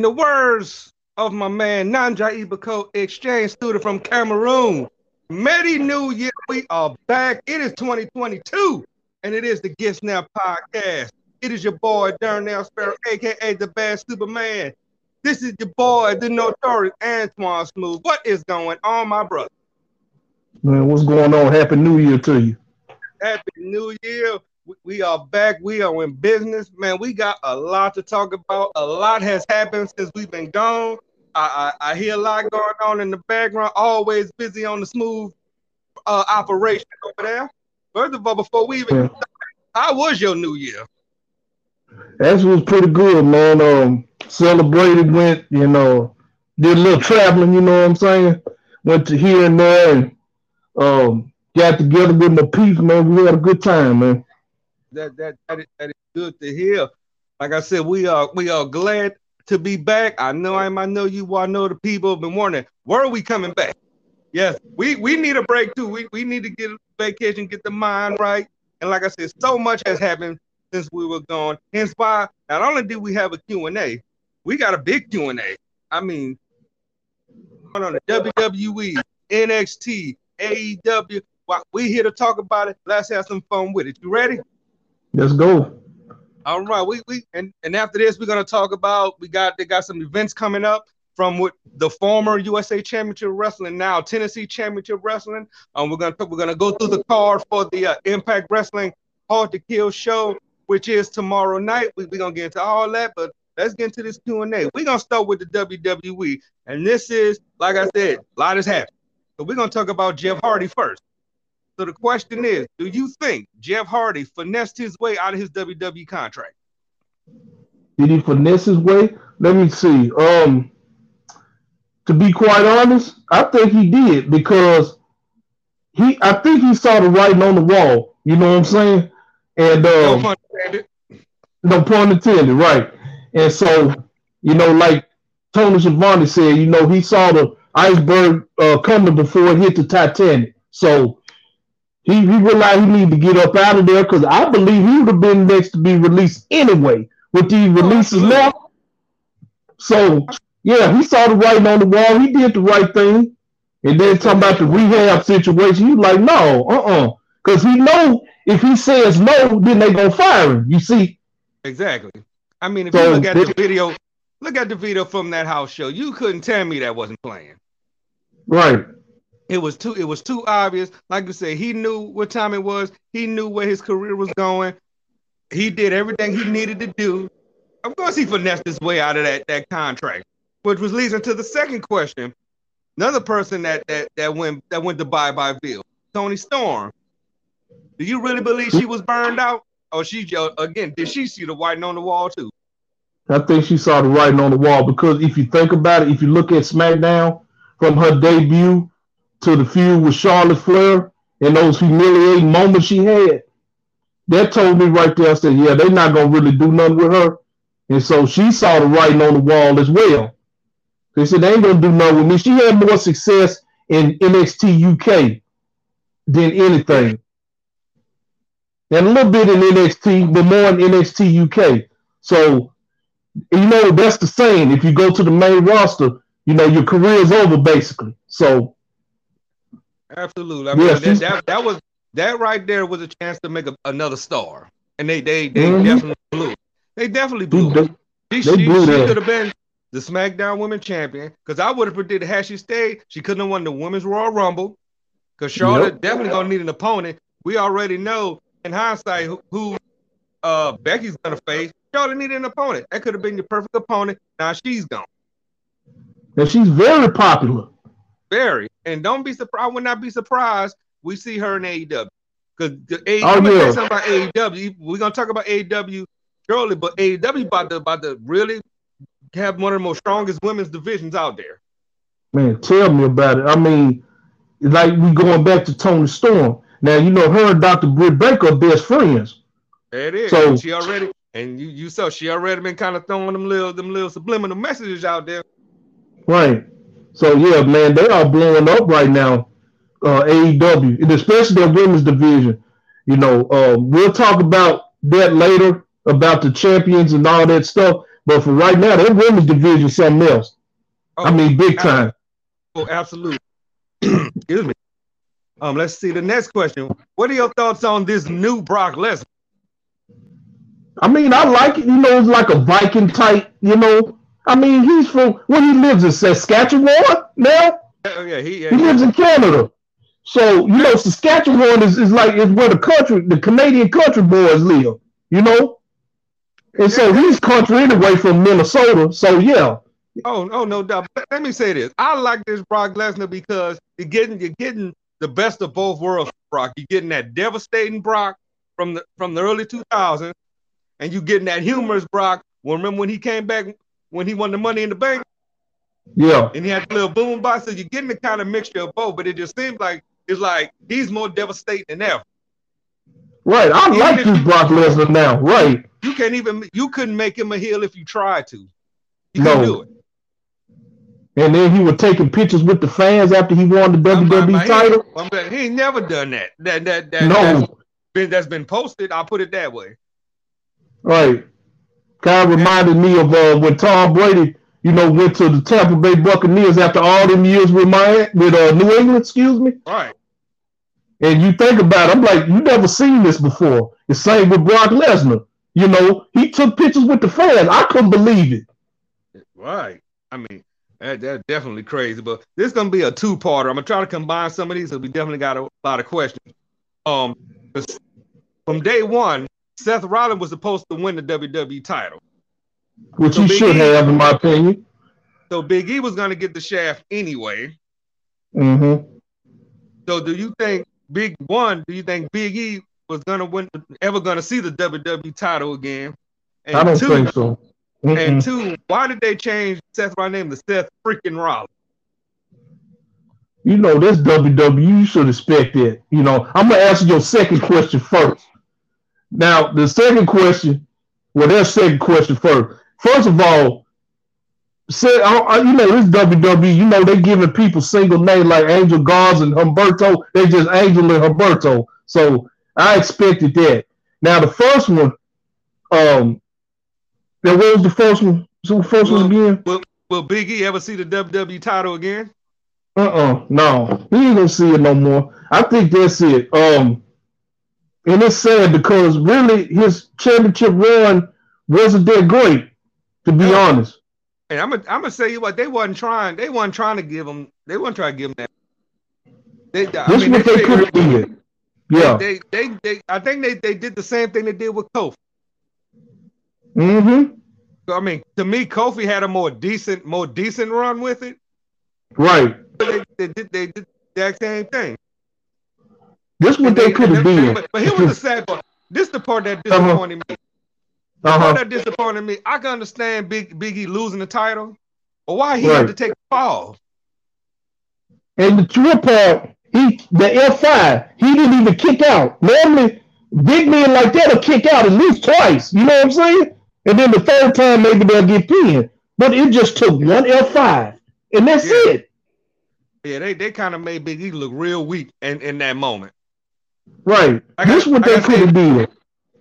In the words of my man Nanja Ibako, exchange student from Cameroon, Merry New Year. We are back. It is 2022, and it is the Gifts Now podcast. It is your boy Darnell Sparrow, aka the Bad Superman. This is your boy, the notorious Antoine Smooth. What is going on, my brother? Man, what's going on? Happy New Year to you. Happy New Year. We are back. We are in business, man. We got a lot to talk about. A lot has happened since we've been gone. I, I, I hear a lot going on in the background. Always busy on the smooth uh, operation over there. First of all, before we even, yeah. how was your New Year? That was pretty good, man. Um, celebrated, went, you know, did a little traveling. You know what I'm saying? Went to here and there, and um, got together with my peeps, man. We had a good time, man that that that is, that is good to hear. Like I said, we are we are glad to be back. I know I know you. I know the people have been wondering where are we coming back. Yes, we we need a break too. We we need to get a vacation, get the mind right. And like I said, so much has happened since we were gone. Hence why not only did we have a Q&A, we got a big Q&A. I mean, on the WWE, NXT, AEW. We here to talk about it. Let's have some fun with it. You ready? Let's go. All right, we we and, and after this, we're gonna talk about we got they got some events coming up from what the former USA Championship Wrestling, now Tennessee Championship Wrestling. Um, we're gonna we're gonna go through the card for the uh, Impact Wrestling Hard to Kill show, which is tomorrow night. We, we're gonna get into all that, but let's get into this Q and A. We're gonna start with the WWE, and this is like I said, a lot has happened. So we're gonna talk about Jeff Hardy first. So the question is, do you think Jeff Hardy finessed his way out of his WWE contract? Did he finesse his way? Let me see. Um, to be quite honest, I think he did because he, I think he saw the writing on the wall. You know what I'm saying? And um, no pun intended. No pun intended, right? And so, you know, like Tony Schiavone said, you know, he saw the iceberg uh, coming before it hit the Titanic. So he, he realized he needed to get up out of there because I believe he would have been next to be released anyway with these oh, releases left. So yeah, he saw the writing on the wall. He did the right thing. And then talking about the rehab situation, he like, no, uh-uh. Because he know if he says no, then they gonna fire him. You see? Exactly. I mean, if so, you look at the video, look at the video from that house show, you couldn't tell me that wasn't playing. Right. It was too it was too obvious. Like you said, he knew what time it was. He knew where his career was going. He did everything he needed to do. Of course, he finessed his way out of that, that contract, which was leading to the second question. Another person that that that went that went to bye bye Bill, Toni Storm. Do you really believe she was burned out, or she again did she see the writing on the wall too? I think she saw the writing on the wall because if you think about it, if you look at SmackDown from her debut to the feud with Charlotte Flair and those humiliating moments she had, that told me right there, I said, yeah, they're not going to really do nothing with her. And so she saw the writing on the wall as well. They said, they ain't going to do nothing with me. She had more success in NXT UK than anything. And a little bit in NXT, but more in NXT UK. So, you know, that's the saying. If you go to the main roster, you know, your career is over basically. So Absolutely. I mean, that, that, that was that right there was a chance to make a, another star, and they they they mm-hmm. definitely blew. They definitely blew. They, she, they blew she could have been the SmackDown Women Champion because I would have predicted had she stayed, she couldn't have won the Women's Royal Rumble because Charlotte yep. definitely gonna need an opponent. We already know in hindsight who, who uh, Becky's gonna face. Charlotte needed an opponent. That could have been your perfect opponent. Now she's gone. And she's very popular. Very. And don't be surprised. I would not be surprised we see her in AEW. Because AEW, oh, yeah. something about AEW. We're gonna talk about AEW shortly, but AEW about to about to really have one of the most strongest women's divisions out there. Man, tell me about it. I mean, like we going back to Toni Storm. Now you know her and Dr. Britt Baker are best friends. It is. So she already and you you saw she already been kind of throwing them little them little subliminal messages out there. Right. So yeah, man, they are blowing up right now. Uh, AEW, and especially their women's division. You know, uh, we'll talk about that later about the champions and all that stuff. But for right now, their women's division is something else. Oh, I mean, big time. Oh, absolutely. Excuse me. Um, let's see the next question. What are your thoughts on this new Brock Lesnar? I mean, I like it. You know, it's like a Viking type. You know, I mean, he's from where he lives in Saskatchewan now. Oh yeah, he yeah, he lives in Canada. So you know, Saskatchewan is, is like is where the country, the Canadian country boys live. You know, and so he's country anyway from Minnesota. So yeah. Oh, oh no doubt. But let me say this. I like this Brock Lesnar because you're getting you're getting the best of both worlds, Brock. You're getting that devastating Brock from the from the early 2000s, and you're getting that humorous Brock. Well, remember when he came back when he won the Money in the Bank? Yeah. And he had a little boom box. So you're getting the kind of mixture of both, but it just seems like it's like he's more devastating than ever. Right. I even like this Brock Lesnar now. Right. You can't even you couldn't make him a heel if you tried to. You no. do it. And then he was taking pictures with the fans after he won the WWE my, title. He, he ain't never done that. That that that no. that's been that's been posted. I'll put it that way. Right. Kind of reminded me of uh, when Tom Brady, you know, went to the Tampa Bay Buccaneers after all them years with my with uh, New England, excuse me. Right. And you think about it, I'm like, you never seen this before. The same with Brock Lesnar. You know, he took pictures with the fans. I couldn't believe it. Right. I mean, that, that's definitely crazy. But this is gonna be a two-parter. I'm gonna try to combine some of these, so we definitely got a lot of questions. Um, from day one, Seth Rollins was supposed to win the WWE title, which so he Big should e, have, in my opinion. So Big E was gonna get the shaft anyway. Mm-hmm. So do you think Big One? Do you think Big E was gonna win, ever gonna see the WWE title again? And I don't two, think so. Mm-mm. And two, why did they change Seth my name to Seth freaking Rollins? You know, this WWE, you should expect it. You know, I'm gonna answer your second question first. Now, the second question, well, there's second question first. First of all, say, you know, this WWE, you know, they giving people single name like Angel Garza and Humberto. They just Angel and Humberto. So I expected that. Now the first one, um, now what was the first one? So the first will, one again? Will, will Big E ever see the WWE title again? Uh-uh, no. He ain't gonna see it no more. I think that's it. Um, and it's sad because really his championship run wasn't that great, to be honest. And I'm gonna I'm gonna say you what they wasn't trying. They wasn't trying to give him. They wasn't trying to give him that. They, this I mean, what they, they could have did. Yeah. They, they, they, they, I think they, they did the same thing they did with Kofi. Mm-hmm. I mean, to me, Kofi had a more decent, more decent run with it. Right. They, they did they did the exact same thing. This what they, they could have done. But, but here was the sad part. This the part that uh-huh. disappointed uh-huh. me. The uh-huh. part that disappointed me. I can understand Big Biggie losing the title, but why he right. had to take the fall. And the true part, he the F five, he didn't even kick out. Normally, big men like that will kick out at least twice. You know what I'm saying? And then the third time, maybe they'll get pinned. But it just took one F5, and that's yeah. it. Yeah, they, they kind of made Big E look real weak in, in that moment. Right. Like this I, what like they could have done.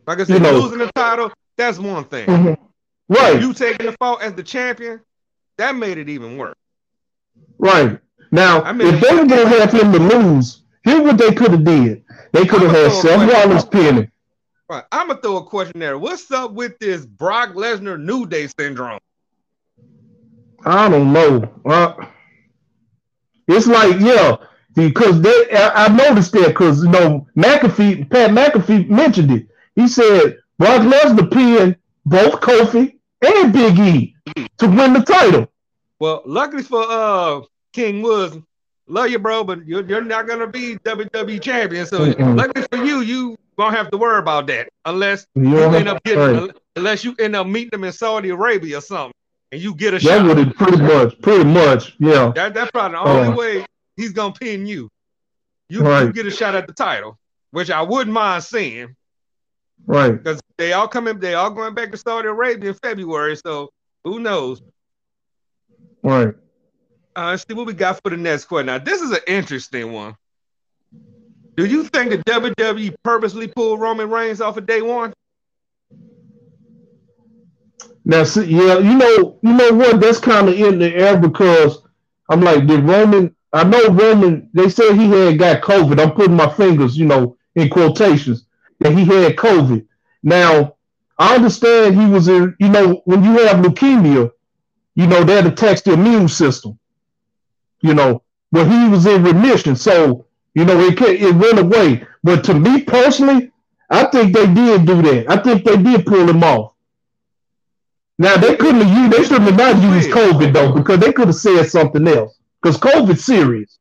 Like I said, you know. losing the title, that's one thing. Mm-hmm. Right. You taking the fall as the champion, that made it even worse. Right. Now, I mean, if they were going to have him to lose, here's what they could have did. They could have had Seth Rollins pinning. Right. I'm gonna throw a question there. What's up with this Brock Lesnar New Day syndrome? I don't know. Uh, it's like yeah, because they I, I noticed that because you know McAfee, Pat McAfee mentioned it. He said Brock Lesnar pinned both Kofi and Big E to win the title. Well, luckily for uh King Woods, love you, bro, but you're, you're not gonna be WWE champion. So Mm-mm. luckily for you, you won't have to worry about that unless you, you end up getting right. unless you end up meeting them in Saudi Arabia or something, and you get a that shot. That would pretty much, pretty much, yeah. That that's probably the only uh, way he's gonna pin you. you, right. you get a shot at the title, which I wouldn't mind seeing. Right. Because they all coming, they all going back to Saudi Arabia in February. So who knows? Right. Uh, let's see what we got for the next question. Now, this is an interesting one. Do you think the WWE purposely pulled Roman Reigns off of day one? Now, see, yeah, you know, you know what? That's kind of in the air because I'm like, did Roman? I know Roman. They said he had got COVID. I'm putting my fingers, you know, in quotations that he had COVID. Now, I understand he was in. You know, when you have leukemia, you know that attacks the immune system. You know, but he was in remission, so you know, it it went away. But to me personally, I think they did do that. I think they did pull him off. Now they couldn't have used. They shouldn't have not used COVID though, because they could have said something else. Because COVID's serious.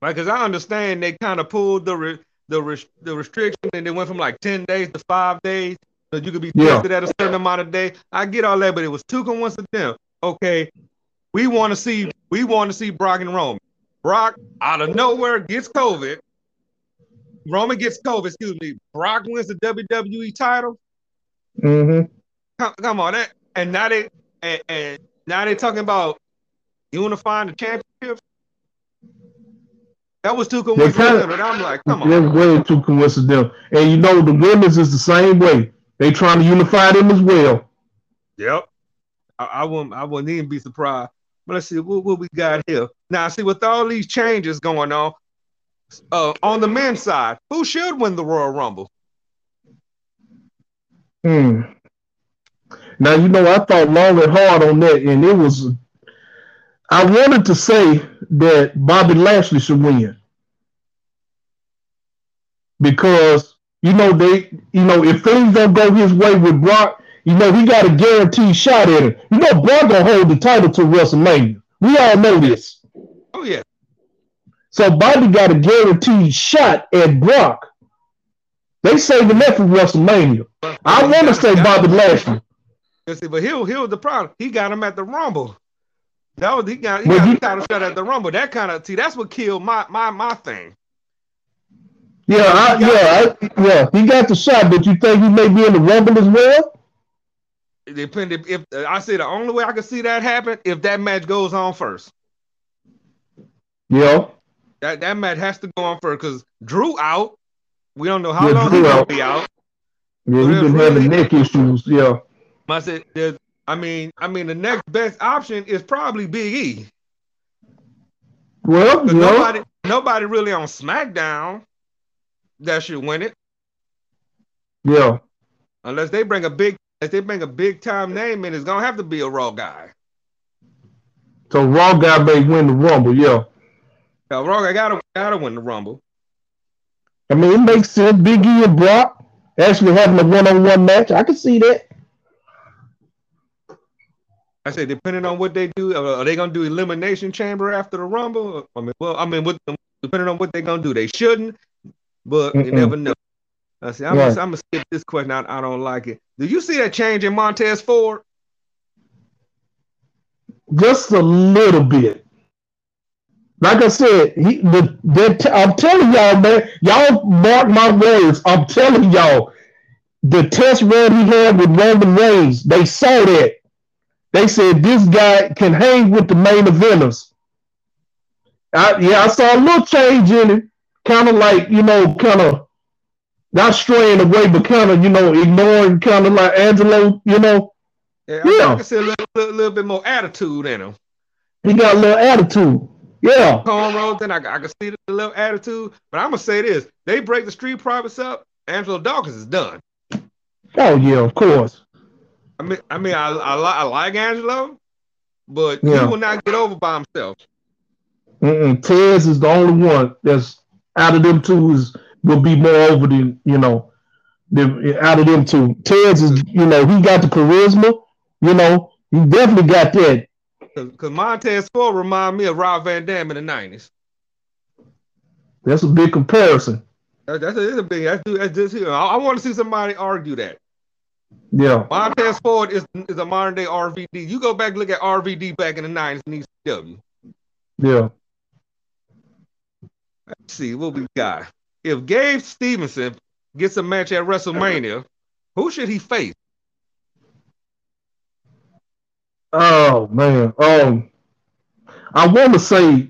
Right, because I understand they kind of pulled the re, the re, the restriction and they went from like ten days to five days, so you could be tested yeah. at a certain amount of day. I get all that, but it was too coincidental. Okay, we want to see we want to see Brock and Roman. Brock out of nowhere gets COVID. Roman gets COVID. Excuse me. Brock wins the WWE title. Mm-hmm. Come, come on, that and now they and, and now they're talking about unifying the championships. That was too coincidental. Kind of, I'm like, come on. That's way too coincidental. And you know the women's is the same way. They trying to unify them as well. Yep. I, I wouldn't I wouldn't even be surprised. But let's see what, what we got here. Now, see, with all these changes going on, uh, on the men's side, who should win the Royal Rumble? Hmm. Now, you know, I thought long and hard on that, and it was, I wanted to say that Bobby Lashley should win. Because, you know, they, you know, if things don't go his way with Brock, you know, he got a guaranteed shot at him. You know, Brock gonna hold the title to WrestleMania. We all know this. Oh yeah. So Bobby got a guaranteed shot at Brock. They saving that for WrestleMania. I want to say Bobby Lashley. See, but here was the problem. He got him at the Rumble. That was he got he got, he got shot at the Rumble. That kind of see that's what killed my my my thing. Yeah, I, yeah, I, yeah. He got the shot, but you think he may be in the Rumble as well? Depending if I say the only way I can see that happen if that match goes on first. Yeah. That that match has to go on first because Drew out. We don't know how yeah, long he's gonna be out. Yeah, he's been really, having neck issues. Yeah. I said, I mean, I mean, the next best option is probably Big E. Well, nobody, nobody really on SmackDown that should win it. Yeah. Unless they bring a big if they bring a big time name in, it's gonna have to be a Raw guy. So Raw guy may win the Rumble, yeah. Yeah, Raw guy gotta gotta win the Rumble. I mean, it makes sense. Big E and Brock actually having a one on one match. I can see that. I say, depending on what they do, are they gonna do elimination chamber after the Rumble? I mean, well, I mean, what, depending on what they're gonna do, they shouldn't, but Mm-mm. you never know. I see. I'm, right. gonna, I'm, gonna skip this question. I, I don't like it. Do you see that change in Montez Ford? Just a little bit. Like I said, he the, the I'm telling y'all, man, y'all mark my words. I'm telling y'all, the test run he had with Roman Reigns, they saw that. They said this guy can hang with the main eventers. I, yeah, I saw a little change in him, kind of like you know, kind of not straying away, but kind of, you know, ignoring kind of like Angelo, you know. Yeah, I, yeah. I can see a little, little, little, bit more attitude in him. He got a little attitude. Yeah. Cornrows, then I, I can see the little attitude. But I'm gonna say this: they break the street profits up. Angelo Dawkins is done. Oh yeah, of course. I mean, I mean, I I, I like Angelo, but yeah. he will not get over by himself. Mm-mm. Tez is the only one that's out of them two is will be more over than you know, the, out of them two. Ted's is you know he got the charisma, you know he definitely got that. Because Montez Ford remind me of Rob Van Dam in the nineties. That's a big comparison. That's, a, a big. That's, that's just, I, I want to see somebody argue that. Yeah. Montez Ford is, is a modern day RVD. You go back look at RVD back in the 90s in ECW. Yeah. Let's see what we got. If Gabe Stevenson gets a match at WrestleMania, who should he face? Oh man, um, I want to say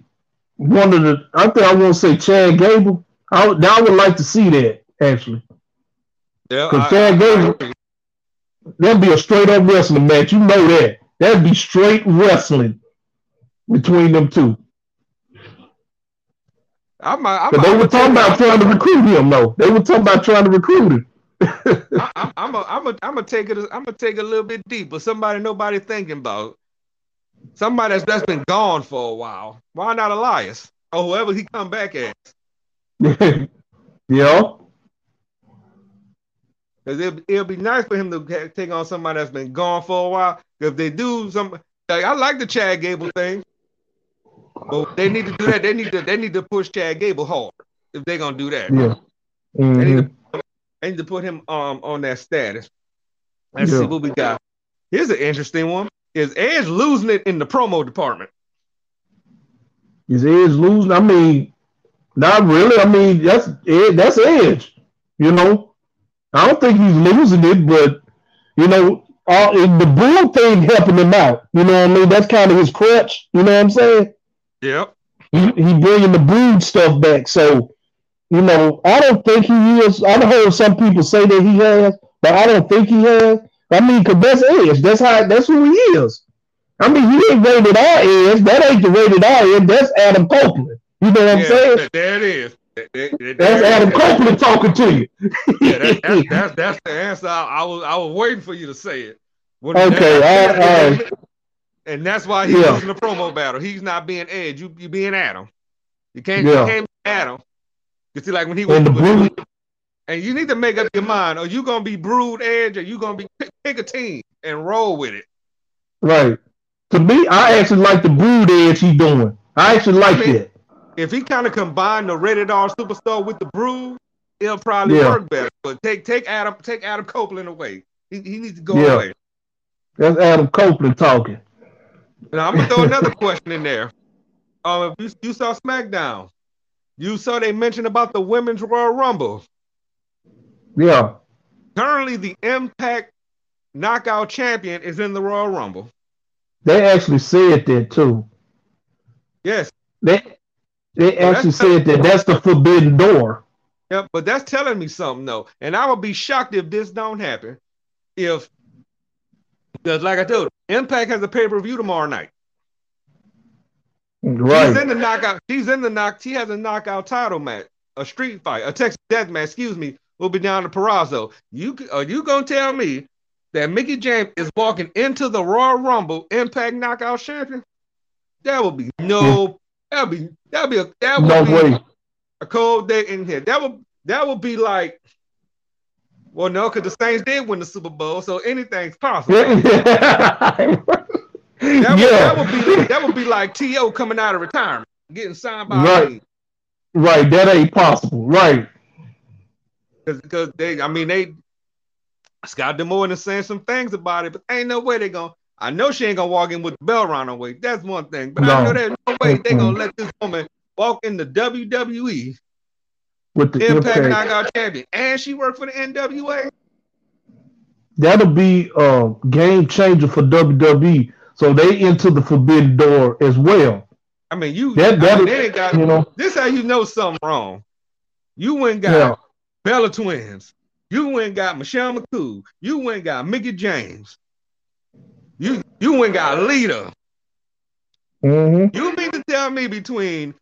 one of the. I think I want to say Chad Gable. I, would- I would like to see that actually. Yeah, Because I- Chad Gable, that'd be a straight up wrestling match. You know that. That'd be straight wrestling between them two. I might, I But might, they were talking about trying to recruit him, though. They were talking about trying to recruit him. I, I'm a, I'm a, I'm gonna take it. I'm gonna take it a little bit deeper. Somebody nobody thinking about. Somebody that's, that's been gone for a while. Why not Elias or whoever he come back as? yeah. Because it, it'll be nice for him to take on somebody that's been gone for a while. If they do some, like I like the Chad Gable thing, but they need to do that. They need to, they need to push Chad Gable hard if they're gonna do that. Yeah. They need to, they need to put him um on that status. Let's Yeah. see what we got. Here's an interesting one. Is Edge losing it in the promo department? Is Edge losing? I mean, not really. I mean, that's Ed, that's Edge. You know, I don't think he's losing it, but you know, all, the bull thing helping him out. You know what I mean? That's kind of his crutch. You know what I'm saying? Yep. He, he bringing the brood stuff back. So, you know, I don't think he is. I've heard some people say that he has, but I don't think he has. I mean, cause that's Edge. That's how. That's who he is. I mean, he ain't rated R Edge. That ain't the rated R Edge. That's Adam Copeland. You know what I'm saying? that- there it is. That- that- that- That's Adam. Copeland talking to you. Yeah, that, that's, that's that's the answer. I, I was I was waiting for you to say it. When- Okay, all right, all right. And that's why he's Yeah. losing the promo battle. He's not being Edge. You you being Adam. You can't Yeah. you can't be Adam. You see, like when he was And the brood. and you need to make up your mind. Are you gonna be Brood Edge or you gonna be pick, pick a team and roll with it? Right. To me, I actually like the brood edge he's doing. I actually like I mean, that. If he kind of combined the rated R superstar with the Brood, it'll probably Yeah. work better. But take take Adam take Adam Copeland away. He, he needs to go Yeah. away. That's Adam Copeland talking. Now I'm gonna throw another question in there. Um, if you, you saw SmackDown, you saw they mentioned about the women's Royal Rumble. Yeah. Currently, the Impact Knockout Champion is in the Royal Rumble. They actually said that too. Yes, They they actually said that that's the forbidden door. yep. But that's telling me something though, and I would be shocked if this don't happen. If because, like I told, you, Impact has a pay per view tomorrow night. Right. She's in the knockout. She's in the knock. She has a knockout title match, a street fight, a Texas death match. Excuse me. Will be down to Purrazzo. You are you gonna tell me that Mickie James is walking into the Royal Rumble Impact Knockout Champion? That would be no. That would be that would be a that would No be way. a cold day in here. That would that would be like. Well, no, because the Saints did win the Super Bowl, so anything's possible. yeah. That would, that would be that would be like To coming out of retirement, getting signed by Right. Right. That ain't possible. Right. because they, I mean, they Scott D'Amore is saying some things about it, but ain't no way they're gonna. I know she ain't gonna walk in with the bell around her waist. That's one thing, but I No. know there's no way they gonna let this woman walk in the WWE With the Impact impact. Knockout Champion, and she worked for the NWA. That'll be a game changer for WWE. So they into the forbidden door as well. I mean, you, That I mean, that they ain't got. you know. This how you know something wrong. You went got Yeah. Bella Twins. You went got Michelle McCool. You went got Mickie James. You you and got Lita. hmm You mean to tell me between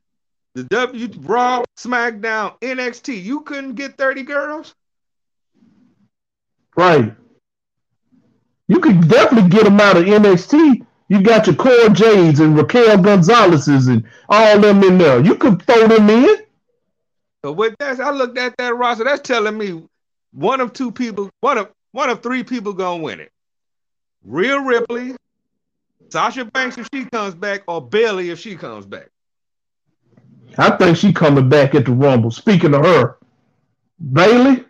the W Raw, SmackDown, NXT, you couldn't get 30 girls? Right. You could definitely get them out of NXT. You got your Cora Jades and Raquel Gonzalez's and all them in there. You could throw them in. So with that, I looked at that roster. That's telling me one of two people, one of one of three people gonna win it. Rhea Ripley, Sasha Banks if she comes back, or Bayley if she comes back. I think she coming back at the Rumble. Speaking of her, Bayley.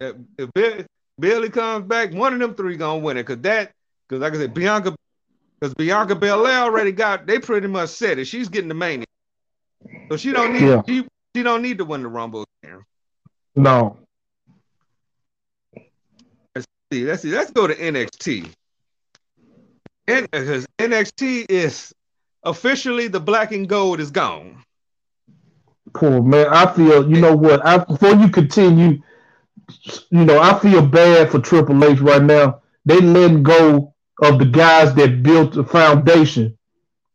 If, if Bayley, Bayley comes back, one of them three gonna win it. Cause that, cause like I said, Bianca, cause Bianca Belair already got, they pretty much said it. She's getting the main. So she don't need Yeah. she She don't need to win the Rumble. Again. No. Let's see. Let's see. Let's go to NXT. Because NXT is officially the black and gold is gone. Cool, man. I feel you know what. I, before you continue, you know I feel bad for Triple H right now. They letting go of the guys that built the foundation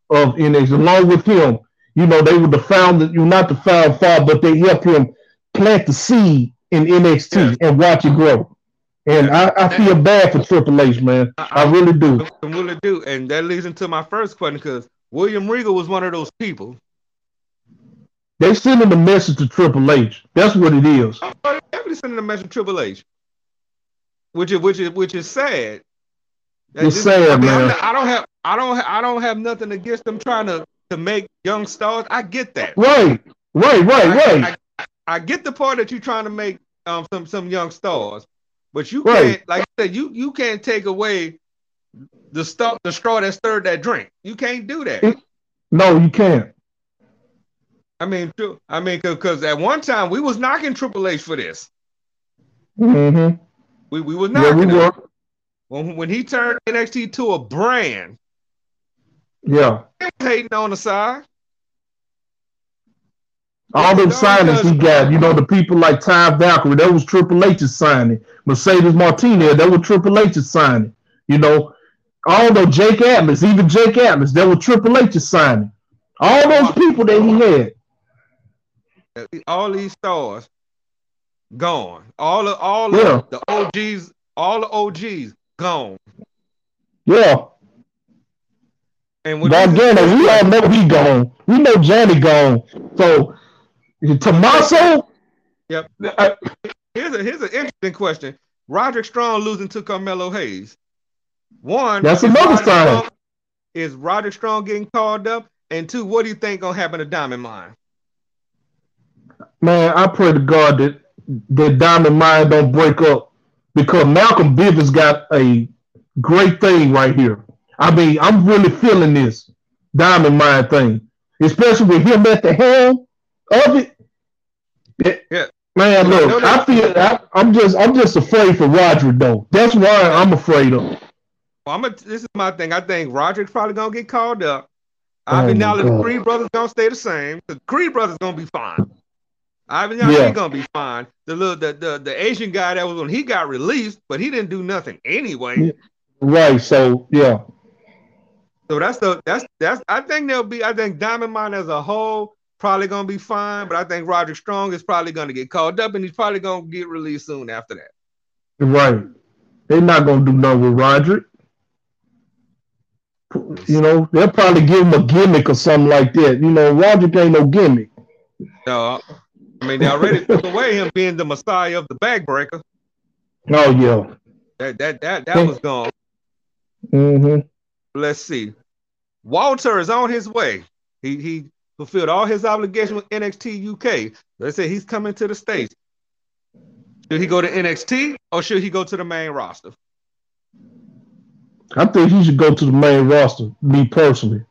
of NXT along with him. You know they were the founder. You're not the found father, but they helped him plant the seed in NXT yeah. and watch it grow. And I, I, feel bad for Triple H, man. I, I really do. I really do. And that leads into my first question because William Regal was one of those people. They sending a message to Triple H. That's what it is. Oh, definitely sending a message to Triple H, which is which is which is sad. It's just, sad, I mean, man. I don't have I don't I don't have nothing against them trying to to make young stars. I get that. Right, right, right, right. I, I, get the part that you're trying to make um some some young stars, but you right. can't like I said you you can't take away the stuff the straw that stirred that drink. You can't do that. No, you can't. I mean, I mean, because at one time we was knocking Triple H for this. Mm-hmm. We we was knocking yeah, we. When, when he turned NXT to a brand. Yeah. Hating on the side. All those signings he got, you know, the people like Taya Valkyrie, that was Triple H's signing. Mercedes Martinez, that was Triple H's signing. You know, all those Jake Atlas, even Jake Atlas, that was Triple H's signing. All those people that he had all these stars gone. All of all yeah. of the OGs, all the OGs gone. Yeah. And when Gargano, we all know he gone. We know Johnny gone. So Tommaso. Yep. I, here's a here's an interesting question. Roderick Strong losing to Carmelo Hayes. One. That's another sign. Is Roderick Strong getting called up? And two, what do you think gonna happen to Diamond Mine? Man, I pray to God that that Diamond Mine don't break up because Malcolm Bivens got a great thing right here. I mean, I'm really feeling this Diamond Mine thing, especially with him at the helm of it. Yeah. Man, look, I feel I, am just I'm just afraid for Roderick though. That's why I'm afraid of. Well, I'm a, this is my thing. I think Roderick's probably gonna get called up. I mean, oh now the Creed brothers gonna stay the same. The Creed brothers gonna be fine. Ivan Young yeah. gonna be fine. The little the, the the Asian guy that was when he got released, but he didn't do nothing anyway. Right. So yeah. So that's the that's that's I think they'll be I think Diamond Mine as a whole probably gonna be fine, but I think Roger Strong is probably gonna get called up and he's probably gonna get released soon after that. Right. They're not gonna do nothing with Roger. You know, they'll probably give him a gimmick or something like that. You know, Roger ain't no gimmick. No, I mean, they already took away him being the Messiah of the bag breaker. Oh yeah. That that that that was gone. Mm-hmm. Let's see. Walter is on his way. He he fulfilled all his obligation with NXT UK. They say he's coming to the States. Should he go to NXT or should he go to the main roster? I think he should go to the main roster, me personally,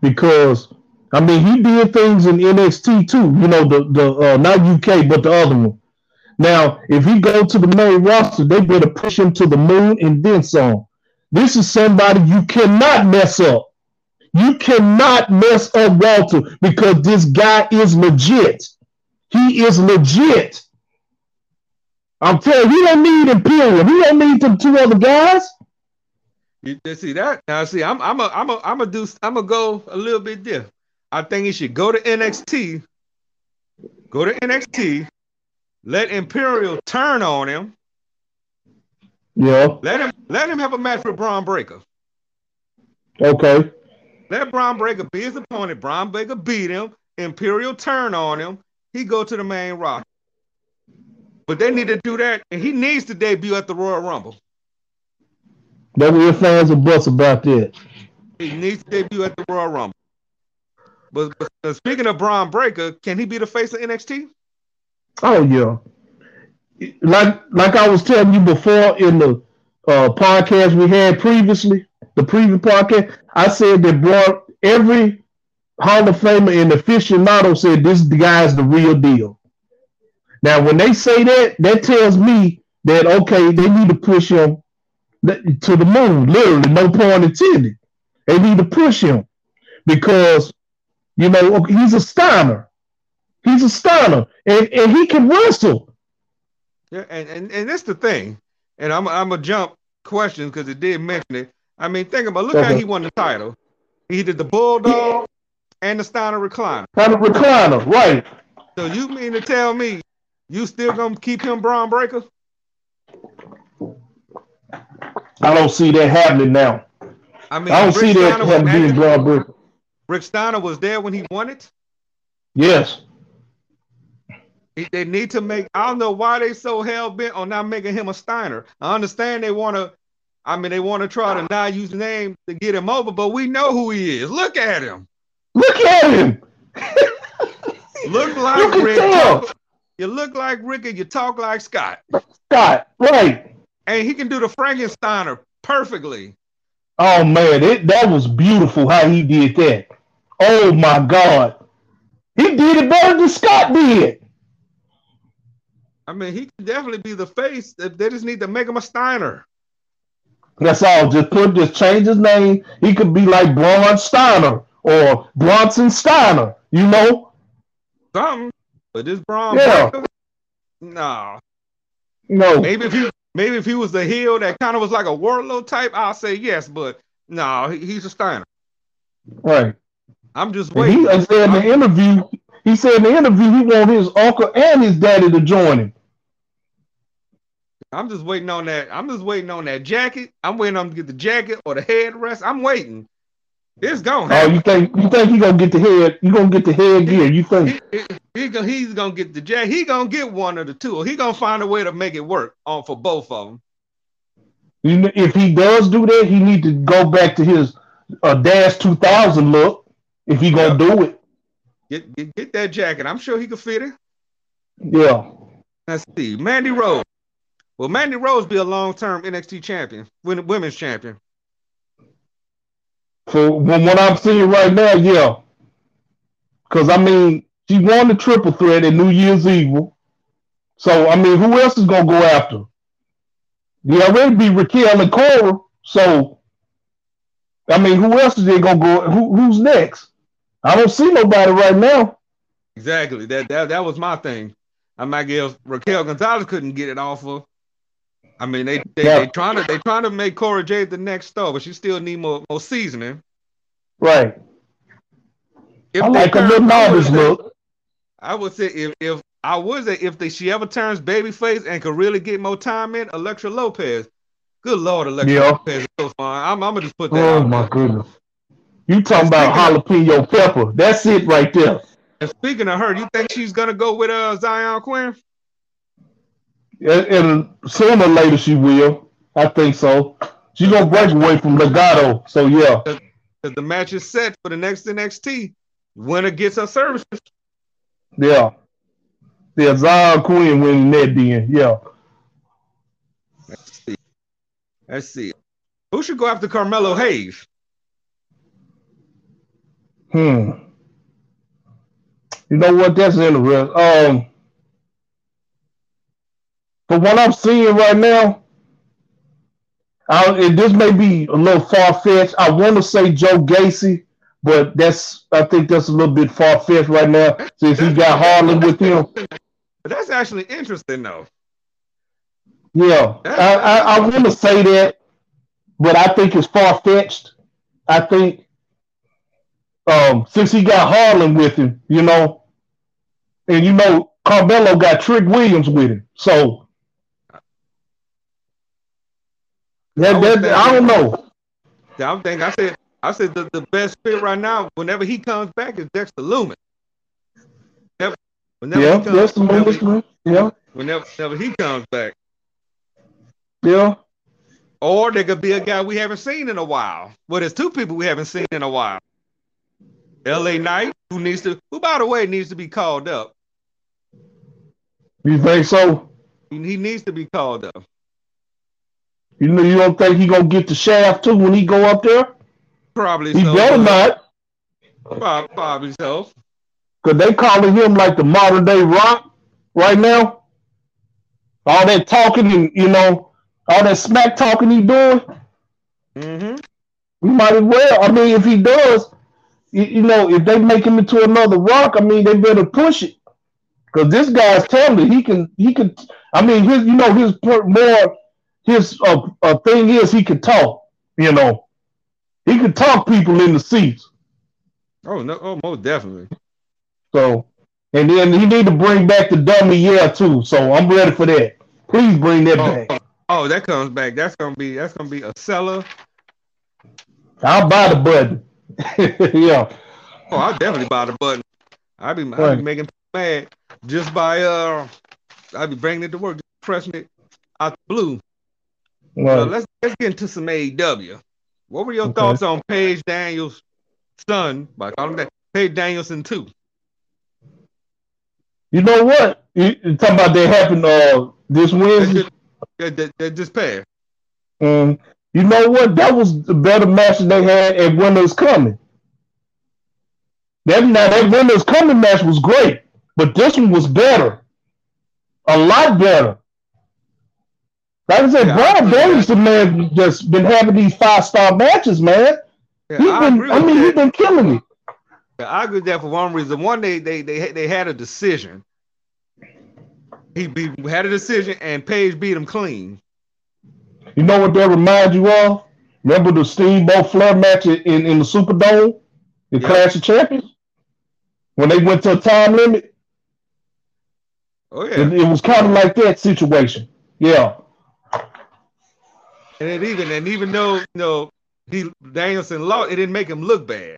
because I mean, he did things in NXT too. You know, the the uh, not UK, but the other one. Now, if he go to the main roster, they better push him to the moon and then some. This is somebody you cannot mess up. You cannot mess up Walter because this guy is legit. He is legit. I'm telling you, he don't need Imperium. He don't need them two other guys. You see that? Now, see, I'm I'm a I'm a I'm a do I'm gonna go a little bit different. I think he should go to NXT, go to NXT, let Imperium turn on him. Yeah. Let him let him have a match with Bron Breakker. Okay. Let Bron Breakker be his opponent. Bron Breakker beat him. Imperium turn on him. He go to the main roster. But they need to do that, and he needs to debut at the Royal Rumble. That your fans are bust about that. He needs to debut at the Royal Rumble. But, but speaking of Bron Breakker, can he be the face of NXT? Oh yeah. Like like I was telling you before in the uh, podcast we had previously, the previous podcast, I said that brought every Hall of Famer and aficionado said this guy's the real deal. Now, when they say that, that tells me that okay, they need to push him to the moon. Literally, no point intended. They need to push him because you know he's a stunner. He's a stunner, and, and he can wrestle. Yeah, and, and and that's the thing. And I'm I'm a jump question because it did mention it. I mean, think about look okay. how he won the title. He did the Bulldog and the Steiner recliner. Steiner recliner, right? So you mean to tell me you still gonna keep him Bron Breakker? I don't see that happening now. I mean, I don't Rick see that happening Bron Breakker. Rick Steiner was there when he won it. Yes. They need to make. I don't know why they so hell bent on not making him a Steiner. I understand they want to. I mean, they want to try to not use the name to get him over, but we know who he is. Look at him. Look at him. look like you Rick. Talk, you look like Rick and you talk like Scott. Scott, right. And he can do the Frankensteiner perfectly. Oh man, it, that was beautiful how he did that. Oh my God. He did it better than Scott did. I mean, he can definitely be the face. They just need to make him a Steiner. That's all. Just put, just change his name. He could be like Braun Steiner or Bronson Steiner. You know, something. But this Braun, yeah, no, no. Maybe if he, maybe if he was the heel that kind of was like a Wardlow type, I'll say yes. But no, he, he's a Steiner. Right. I'm just waiting. And he said in the interview, he said in the interview he want his uncle and his daddy to join him. I'm just waiting on that. I'm just waiting on that jacket. I'm waiting on to get the jacket or the headrest. I'm waiting. It's gonna happen. Oh, you think you think he gonna get the head? You gonna get the head gear? You think he, he, he, he's gonna get the jacket? He gonna get one of the two. He gonna find a way to make it work on for both of them. You if he does do that, he need to go back to his uh, Dash 2000 look. If he gonna yep. do it, get, get get that jacket. I'm sure he could fit it. Yeah. Let's see, Mandy Rose. Will Mandy Rose be a long term NXT champion, women's champion? For from what I'm seeing right now, yeah. Because I mean, she won the triple threat at New Year's Evil. So I mean, who else is gonna go after? Yeah, already be Raquel and Cora. So I mean, who else is they gonna go? Who, who's next? I don't see nobody right now. Exactly. That that that was my thing. I might guess Raquel Gonzalez couldn't get it off of I mean, they they, yeah. they trying to they trying to make Cora Jade the next star, but she still need more more seasoning. Right. If I like a little novice look. I would say if if I would say if they, she ever turns babyface and could really get more time in, Elektra Lopez. Good lord, Elektra yeah. Lopez is so fun. I'm, I'm gonna just put that. Oh my there. goodness. You talking about jalapeno pepper? That's it right there. And speaking of her, you think she's gonna go with uh Xyon Quinn? And, and sooner or later she will. I think so. She's gonna break away from Legado. So yeah. Because the match is set for the next NXT. Winner gets her services. Yeah. Yeah, Xyon Quinn winning that then. Yeah. Let's see. Let's see. Who should go after Carmelo Hayes? Hmm. You know what? That's interesting. Um, but what I'm seeing right now, I, this may be a little far fetched. I want to say Joe Gacy, but that's I think that's a little bit far fetched right now since he got Harland with him. That's actually interesting though. Yeah, I, I, I want to say that, but I think it's far fetched. I think um, since he got Harland with him, you know, and you know Carmelo got Trick Williams with him, so That, I, that, I don't know. I think I said I said the, the best fit right now, whenever he comes back, is Dexter Lumis. Whenever, whenever yeah, he comes, Dexter Lumis. Yeah. Whenever, whenever he comes back. Yeah. Or there could be a guy we haven't seen in a while. Well, there's two people we haven't seen in a while. LA Knight, who needs to, who by the way needs to be called up. You think so? He needs to be called up. You know, you don't think he gonna get the shaft too when he go up there? Probably. He so, better not. Bob, Bob himself. Cause they calling him like the modern day rock right now. All that talking and you know, all that smack talking he doing. Mm-hmm. We might as well. I mean, if he does, you, you know, if they make him into another rock, I mean, they better push it. Cause this guy's talented. He can, he can. I mean, his, you know, his more, his uh, uh, thing is he can talk. You know, he can talk people in the seats. Oh no! Oh, most definitely. So, and then he need to bring back the dummy yeah too. So I'm ready for that. Please bring that Oh, back. oh, that comes back. That's gonna be that's gonna be a seller. I'll buy the button. yeah. Oh, I'll definitely buy the button. I'd be I'd be making people mad just by uh I'd be bringing it to work, just pressing it out the blue. Right. let's let's get into some AEW. What were your Okay. thoughts on Paige Daniels' son? By calling that Page Danielson too. You know what? You, talking about that happened uh this Wednesday? just, that, that, that just passed. Um, you know what? That was the better match that they had at Winners Coming. That now that Winners Coming match was great, but this one was better, a lot better. Like I said, Yeah, Bryan with Danielson man just been having these five star matches, man. Yeah, He's I been, I mean, he's been killing it. I agree with that for one reason. One, they they they they had a decision. He, had a decision, and Paige beat him clean. You know what that reminds you of? Remember the Steamboat Flair match in, in, in the Superdome, the Yeah. Clash of Champions, when they went to a time limit. Oh yeah, It, it was kind of like that situation. Yeah, and it even and even though you know he Danielson lost, it didn't make him look bad.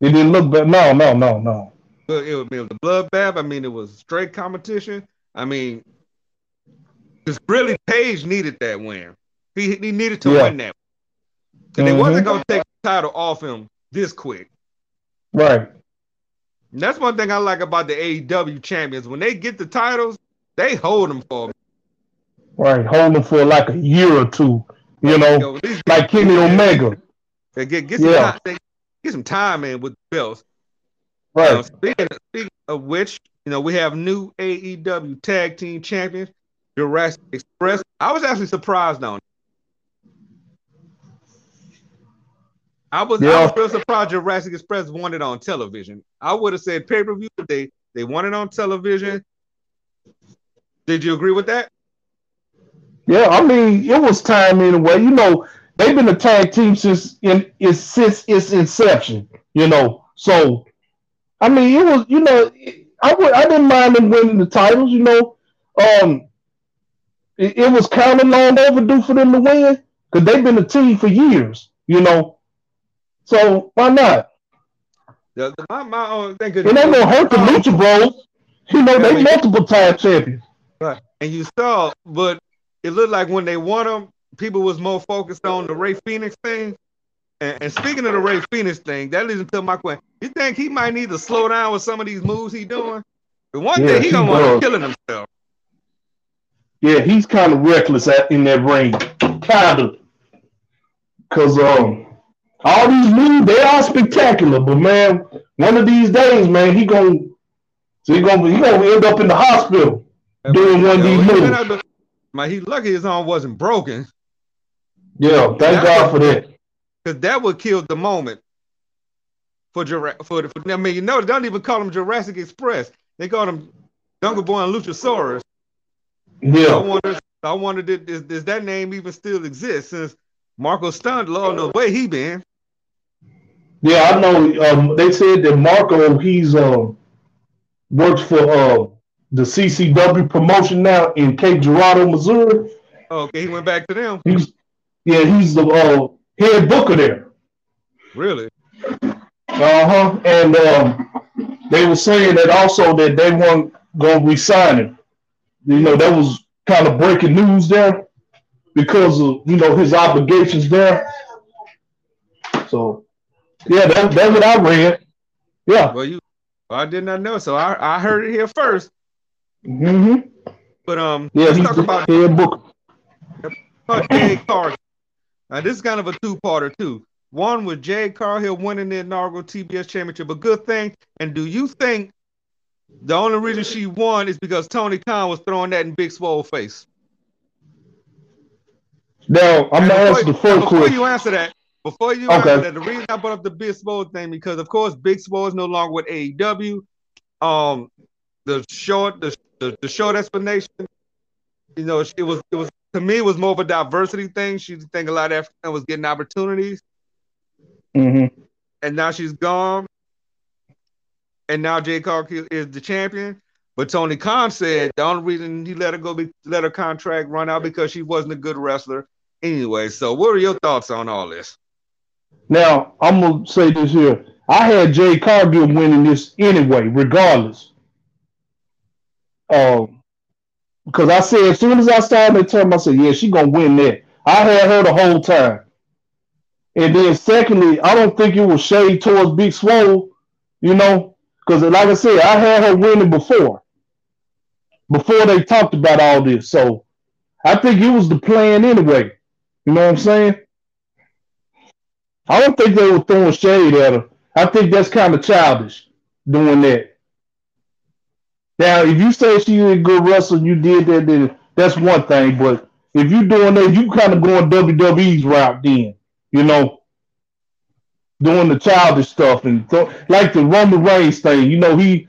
it didn't look bad. No, no, no, no. But it was, it was a bloodbath. I mean, it was straight competition. I mean, because really, Page needed that win. He he needed to Yeah. win that. And they Mhm. wasn't gonna take the title off him this quick. Right. And that's one thing I like about the AEW champions. When they get the titles, they hold them for Right. Hold them for like a year or two. You know, Yo, like Kenny Omega. Get, get, get, some Yeah. time, get some time in with the belts. Right. speaking, speaking of which, you know, we have new AEW tag team champions, Jurassic Express. I was actually surprised on. I was, I was real surprised Jurassic Express won it on television. I would have said pay per view. They they won it on television. Did you agree with that? Yeah. I mean, it was time anyway. You know, they've been a tag team since in it's since its inception. You know, so I mean, it was. You know, I would. I didn't mind them winning the titles. You know, um, it, it was kind of long overdue for them to win because they've been a team for years. You know, so why not? The, the- my my own thing. It ain't gonna hurt the Lucha Bros. You know, Yeah, I they mean- multiple time champions. Right. And you saw, but it looked like when they won them, people was more focused on the Rey Fénix thing. And, and speaking of the Rey Fénix thing, that leads into my question. You think he might need to slow down with some of these moves he doing? But one Yeah, day he he gonna want to killing himself. Yeah, he's kind of reckless at, in that ring, kind of. Cause um, all these moves they are spectacular, but man, one of these days, man, he gonna so he gonna he gonna end up in the hospital doing one of these moves. My he lucky his arm wasn't broken Yeah, thank God for that. because that would kill the moment for Jurassic. For, the- for I mean, you know, they don't even call him Jurassic Express. They call him Jungle Boy and Luchasaurus. I wonder, I wonder, did, does, does that name even still exist since Marko Stunt, Lord knows where he been? yeah, I know. Um, they said that Marko he's um works for uh the CCW promotion now in Cape Girardeau, Missouri. Okay, he went back to them. He's yeah, he's the uh, head booker there. Really? Uh huh. And um, they were saying that also that they weren't going to resign him. You know, that was kind of breaking news there because of you know his obligations there. So yeah, that, that's what I read. Yeah. Well, you, I did not know. So I, I heard it here first. Hmm But um, Yeah, let's he's talk about head book. about Jade Cargill. Now this is kind of a two-parter too. One with Jade Cargill winning the inaugural TBS championship, a good thing. And do you think the only reason she won is because Tony Khan was throwing that in Big Swole face? No, I'm gonna answer the first before question. you answer that, before you Okay. answer that, the reason I brought up the Big Swole thing because of course Big Swole is no longer with AEW. Um, the short, the, the, the short explanation, you know, it was it was to me it was more of a diversity thing. She didn't think a lot of African was getting opportunities, hmm and now she's gone. And now Jade Cargill is the champion. But Tony Khan said the only reason he let her go be let her contract run out because she wasn't a good wrestler anyway. So what are your thoughts on all this? Now I'm gonna say this here. I had Jade Cargill winning this anyway, regardless. Um, because I said as soon as I started the term, I said, yeah, she gonna win that. I had her the whole time. And then secondly, I don't think it was shade towards Big Swole, you know, because like I said, I had her winning before. Before they talked about all this. So I think it was the plan anyway. You know what I'm saying? I don't think they were throwing shade at her. I think that's kind of childish doing that. Now, if you say she's a good wrestler, you did that, then that's one thing. But if you're doing that, you kind of going WWE's route then, you know, doing the childish stuff and th- like the Roman Reigns thing. You know, he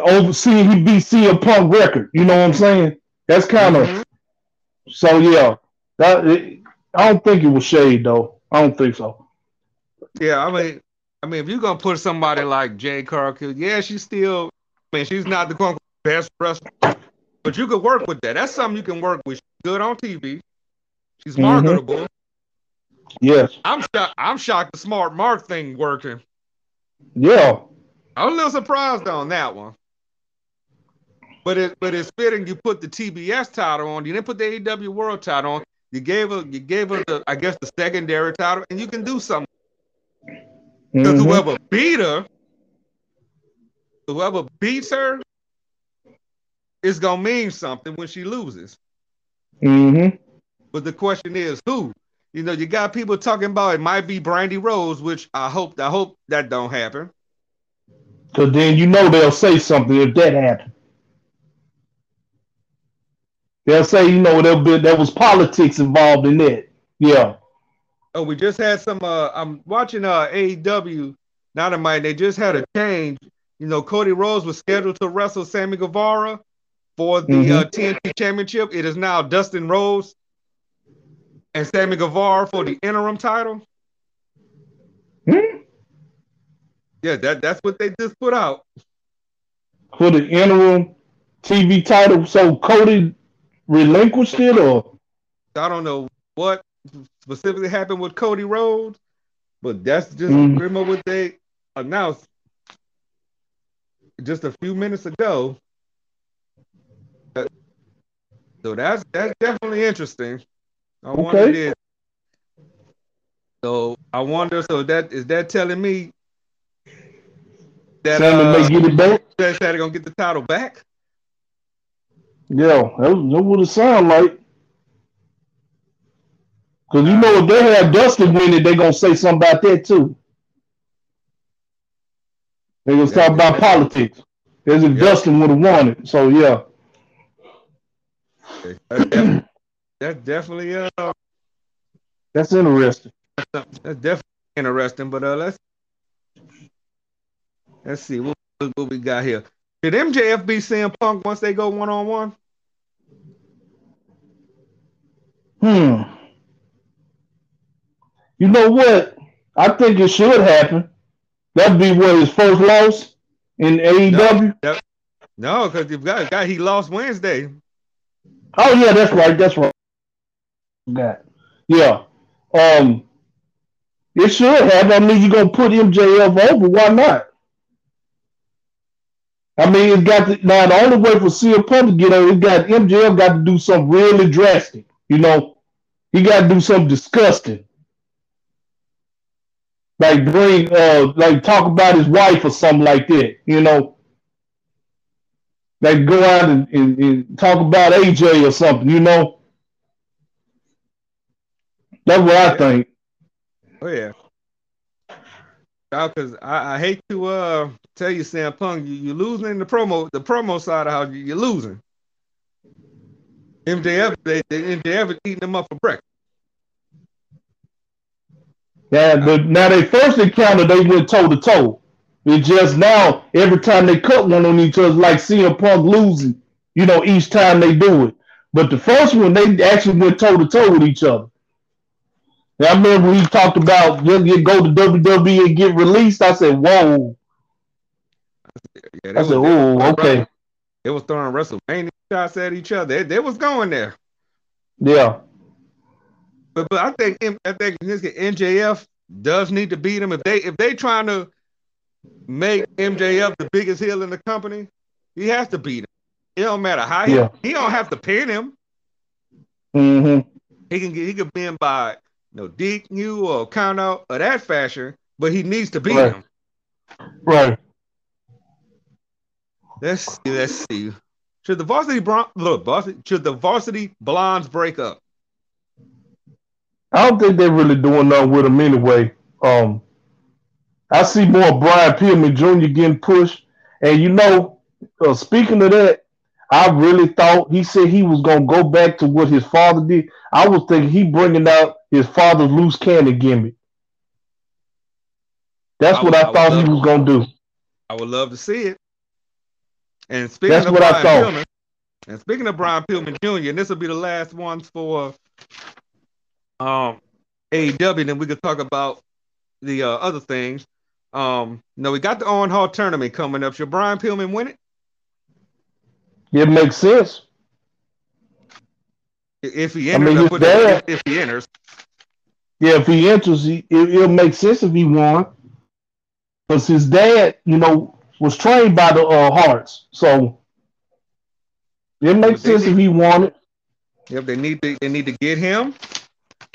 overseeing he beat CM Punk record. You know what I'm saying? That's kind of Mhm. so. Yeah, that it, I don't think it was shade though. I don't think so. Yeah, I mean, I mean, if you're gonna put somebody like Jade Cargill, yeah, she's still. I mean, she's not the quote unquote best wrestler, but you could work with that. That's something you can work with. She's good on TV. She's Mhm. marketable. Yes. I'm shocked. I'm shocked the smart mark thing working. Yeah. I'm a little surprised on that one. But it but it's fitting you put the TBS title on. You didn't put the AEW World title on. You gave her you gave her the I guess the secondary title, and you can do something. Because Mhm. whoever beat her, whoever beats her, is gonna mean something when she loses. Mhm. But the question is who? You know, you got people talking about it might be Brandi Rhodes, which I hope I hope that don't happen. Cause then you know they'll say something if that happens. They'll say, you know, there be there was politics involved in that. Yeah. Oh, we just had some. Uh, I'm watching uh AEW. Mind, they just had a change. You know, Cody Rhodes was scheduled to wrestle Sammy Guevara for the Mhm. uh, TNT Championship. It is now Dustin Rhodes and Sammy Guevara for the interim title. Hmm? Yeah, that that's what they just put out. For the interim TV title. So Cody relinquished it or I don't know what specifically happened with Cody Rhodes, but that's just Mhm. pretty what they announced just a few minutes ago. Uh, So that's that's definitely interesting. I wonder Okay. did. So I wonder. So that is that telling me that uh, may get it back? gonna get the title back? Yeah, that, that would it sound like. Cause you know if they have Dustin win it, they gonna say something about that too. They gonna talk about politics. If Yeah. Dustin would have won it. So yeah. That's definitely, that's definitely uh That's interesting. That's definitely interesting. But uh, let's let's see what, what we got here. Did MJF beat CM Punk once they go one on one? Hmm. You know what? I think it should happen. That'd be what his first loss in AEW. No, because you've got a guy he lost Wednesday. Oh yeah, that's right. That's right. Got yeah. Um, it should have. I mean, you're gonna put MJF over. Why not? I mean, it's got to, now the only way for CM Punk to get over, it got MJF got to do something really drastic. You know, he got to do something disgusting, like bring, uh, like talk about his wife or something like that. You know, like go out and, and, and talk about AJ or something. You know, that's what I think. Oh yeah. because I, I, hate to uh tell you, CM Punk, you, you're losing in the promo, the promo side of how you, you're losing. MJF, they, they MJF is eating them up for breakfast. Yeah, the, now they first encounter they went toe to toe. It's just now every time they cut one on each other, like CM Punk losing, you know, each time they do it. But the first one, they actually went toe to toe with each other. Now, I remember he talked about you go to WWE and get released. I said, "Whoa!" Yeah, I said, "Oh, okay." It was throwing WrestleMania shots at each other. They, they was going there. Yeah. But but I think I think MJF does need to beat him if they if they trying to make MJF the biggest heel in the company. He has to beat him. It don't matter how yeah. he, he don't have to pin him. Mm-hmm. He can get he can win by no DQ or count out of that fashion, but he needs to beat right. him. Right. Let's see. Let's see. Should the varsity bron- look varsity, should the varsity blondes break up? I don't think they're really doing nothing with him anyway. Um, I see more Brian Pillman Jr. getting pushed, and you know, uh, speaking of that, I really thought he said he was gonna go back to what his father did. I was thinking he bringing out his father's loose cannon gimmick. That's I what I, I thought he was gonna do. I would love to see it. And speaking That's of what Brian I thought. Pillman, and speaking of Brian Pillman Jr., and this will be the last ones for um AEW, then we could talk about the uh, other things. Um, no, we got the Owen Hart tournament coming up. Should Brian Pillman win it? It makes sense. If he enters, I mean, dad, if he enters. Yeah, if he enters, he, it, will make sense if he won. Because his dad, you know, was trained by the uh, Harts. So it makes sense need, if he won it. Yep, they need to they need to get him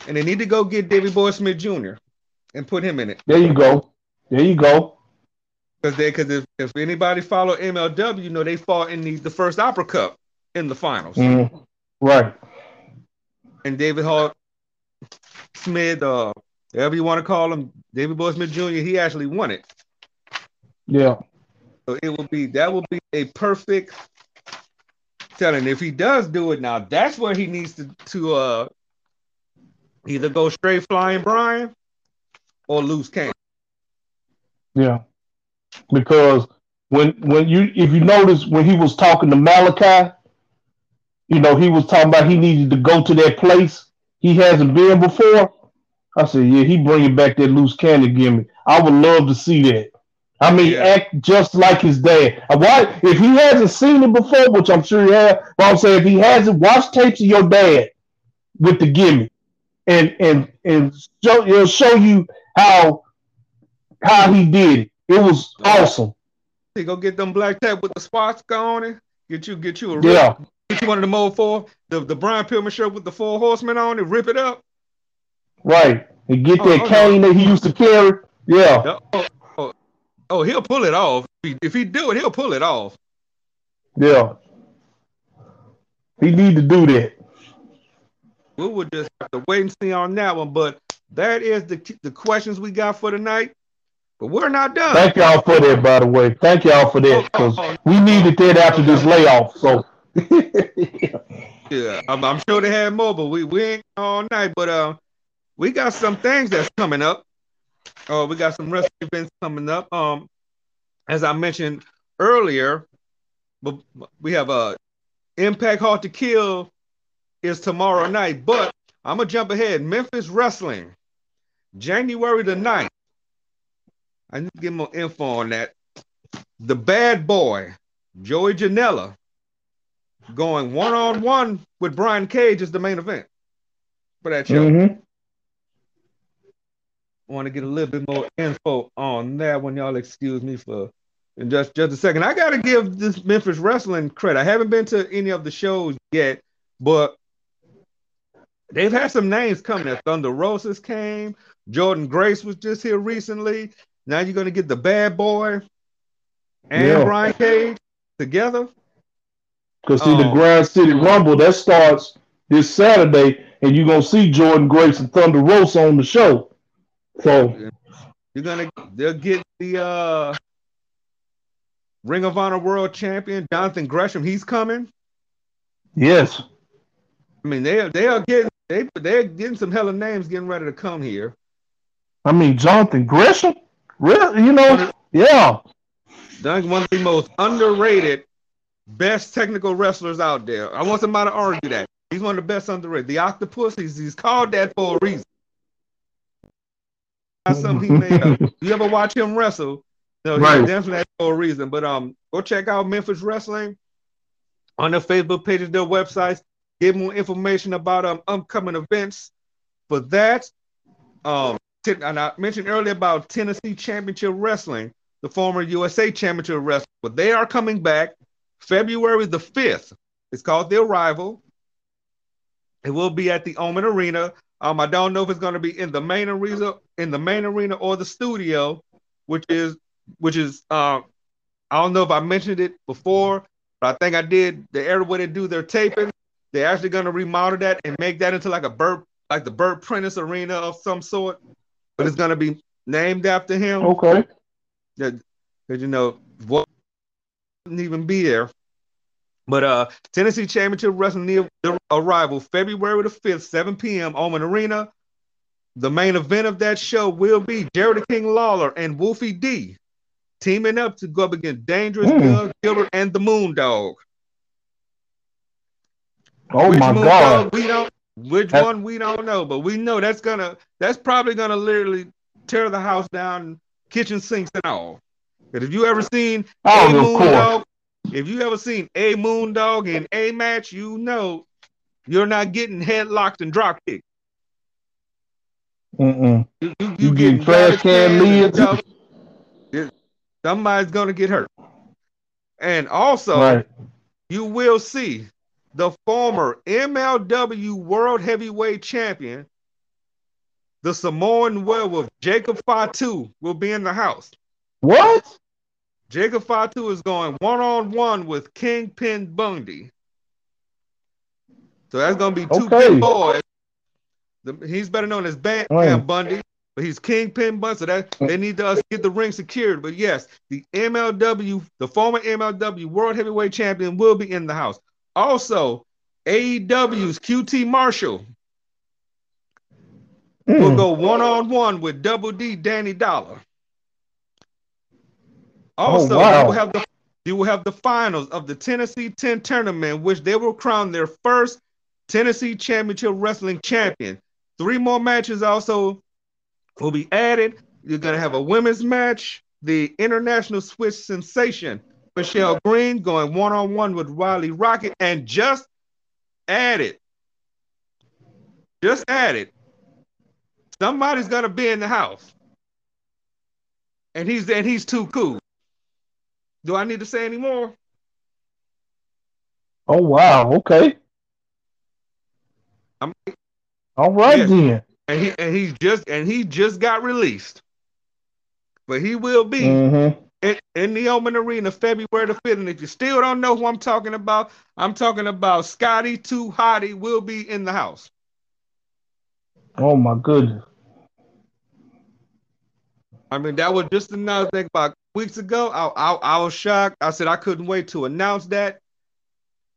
and they need to go get Davey Boy Smith Jr. and put him in it. There you go. There you go. Because they, because if, if anybody follow MLW, you know they fought in the, the first Opera Cup in the finals. Mm, right. And David Hart Smith, uh, whatever you want to call him, Davey Boy Smith Jr., he actually won it. Yeah. So it will be that will be a perfect telling. If he does do it now, that's where he needs to to uh either go straight flying Brian or lose Kane. Yeah because when when you if you notice when he was talking to Malakai, you know he was talking about he needed to go to that place he hasn't been before. I said, yeah, he bringing back that loose cannon gimmick. I would love to see that. I mean, yeah. act just like his dad. Uh, why, if he hasn't seen it before, which I'm sure he has, but I'm saying if he hasn't, watch tapes of your dad with the gimmick, and and and show, it'll show you how how he did it. It was awesome. You go get them black tap with the spots going. Get you, get you a yeah. Get you one of the mold four, the the Brian Pillman shirt with the four horsemen on it. Rip it up. Right, and get oh, that oh, cane that he used to carry. Yeah. Oh, oh, oh, oh he'll pull it off. If he do it, he'll pull it off. Yeah. He need to do that. We would just have to wait and see on that one. But that is the the questions we got for tonight. But we're not done. Thank y'all for that, by the way. Thank y'all for that because oh, oh. we needed that after this layoff. So yeah, I'm, I'm, sure they had more, but we, we ain't all night. But uh, we got some things that's coming up. Oh, uh, we got some wrestling events coming up. Um, as I mentioned earlier, but we have a uh, Impact Hard to Kill is tomorrow night. But I'm gonna jump ahead. Memphis Wrestling, January the 9th. I need to get more info on that. The bad boy, Joey Janela, going one on one with Brian Cage is the main event for that show. Mm-hmm. I want to get a little bit more info on that one. Y'all excuse me for in just just a second. I gotta give this Memphis wrestling credit. I haven't been to any of the shows yet, but they've had some names coming. Thunder Rosa came. Jordynne Grace was just here recently. Now you're gonna get the bad boy and yeah. Brian Cage together. Cause see, um, the Grind City Rumble that starts this Saturday, and you're gonna see Jordynne Grace and Thunder Rosa on the show. So You're gonna they'll get the uh Ring of Honor World Champion Jonathan Gresham. He's coming. Yes. I mean, they they are getting they they're getting some hella names getting ready to come here. I mean, Jonathan Gresham. Really, you know, yeah. Done one of the most underrated, best technical wrestlers out there. I want somebody to argue that. He's one of the best underrated. The Octopus, he's, he's called that for a reason. That's something he made up. You ever watch him wrestle? No, he's Right. definitely for a reason. But um, go check out Memphis Wrestling on their Facebook pages, their websites. Give more information about um upcoming events. For that, um, and I mentioned earlier about Tennessee Championship Wrestling, the former USA Championship Wrestling, but they are coming back February the fifth. It's called The Arrival. It will be at the Oman Arena. Um, I don't know if it's going to be in the main arena, in the main arena or the studio, which is which is uh, I don't know if I mentioned it before, but I think I did. The area where they do their taping, they're actually going to remodel that and make that into like a Bert, like the Bert Prentice Arena of some sort, but it's going to be named after him. Okay. That, that you know, what wouldn't even be there. But uh, Tennessee Championship Wrestling near the arrival February the 5th, 7 p.m. Oman Arena. The main event of that show will be Jerry the King Lawler and Wolfie D teaming up to go up against Dangerous. Doug Gilbert and the Moondog. Oh Which my God. we don't which That- one we don't know, but we know that's gonna that's probably gonna literally tear the house down, kitchen sinks and all. But if you ever seen Oh, a course. Moondog, if you ever seen a Moondog in a match, you know you're not getting headlocked and drop kicked. Mm-mm. You, you, You getting getting trash can garbage cans and lids. Somebody's gonna get hurt. And also, Right. you will see the former MLW World Heavyweight Champion, the Samoan werewolf Jacob Fatu, will be in the house. What? Jacob Fatu is going one on one with Kingpin Bundy. So that's going to be two Okay. big boys. The, he's better known as Bam, Right. Bundy, but he's Kingpin Bundy. So that they need to us get the ring secured. But yes, the MLW, the former MLW World Heavyweight Champion, will be in the house. Also, AEW's QT Marshall will Mm. go one on one with Double D Danny Dollar. Also, Oh, wow. you will have the you will have the finals of the Tennessee 10 tournament, which they will crown their first Tennessee Championship Wrestling champion. Three more matches also will be added. You're gonna have a women's match, the international Swiss sensation, Michelle Green going one-on-one with Riley Rocket, and just added, just added, somebody's gonna be in the house. And he's and he's too cool. Do I need to say any more? Oh wow. Okay. I'm- All right then. And he and he just and he just got released. But he will be Mm-hmm. In, in the Oman Arena February the 5th. And if you still don't know who I'm talking about, I'm talking about Scotty 2 Hotty will be in the house. Oh my goodness. I mean, that was just another thing about weeks ago. I, I, I was shocked. I said I couldn't wait to announce that.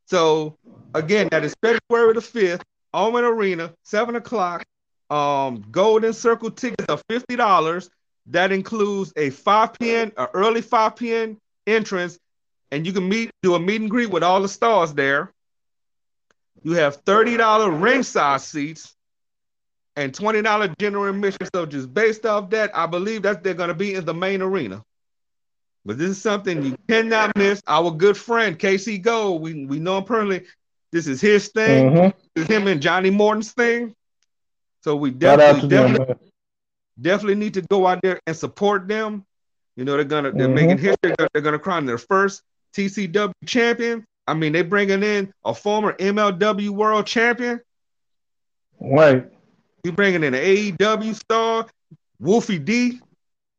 So again, that is February the 5th, Oman Arena, 7 o'clock. Um, Golden Circle tickets are $50. That includes a 5 p.m., a early 5 p.m. entrance, and you can meet, do a meet and greet with all the stars there. You have $30 ringside seats and $20 general admission. So just based off that, I believe that they're going to be in the main arena. But this is something you cannot miss. Our good friend Casey Gold, we, we know him personally. This is his thing. Mm-hmm. This is him and Johnny Morton's thing. So we definitely, definitely. Definitely need to go out there and support them. You know, they're gonna they're Mhm. making history. They're, gonna crown their first TCW champion. I mean, they're bringing in a former MLW world champion. Right. You bringing in an AEW star, Wolfie D,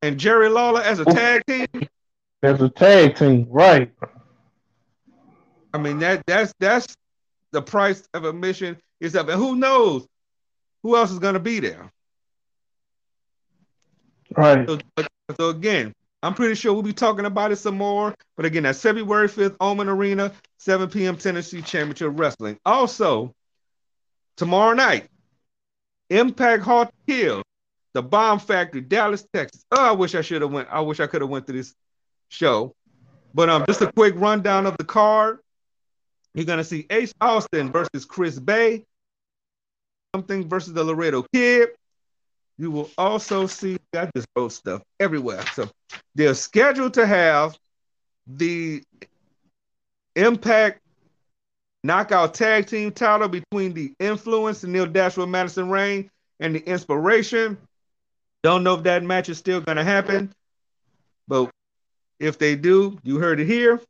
and Jerry Lawler as a tag team. As a tag team. Right. I mean that that's that's the price of admission is up, and who knows who else is gonna be there? Right. So, so again, I'm pretty sure we'll be talking about it some more. But again, that's February 5th, Oman Arena, 7 p.m. Tennessee Championship Wrestling. Also, tomorrow night, Impact Hard Kill, the Bomb Factory, Dallas, Texas. Oh, I wish I should have went. I wish I could have went to this show. But um, just a quick rundown of the card. You're gonna see Ace Austin versus Chris Bey. Something versus the Laredo Kid. You will also see got just wrote stuff everywhere. So they're scheduled to have the Impact Knockout Tag Team title between the Influence and Tenille Dashwood, Madison Rayne, and the Inspiration. Don't know if that match is still going to happen, but if they do, you heard it here.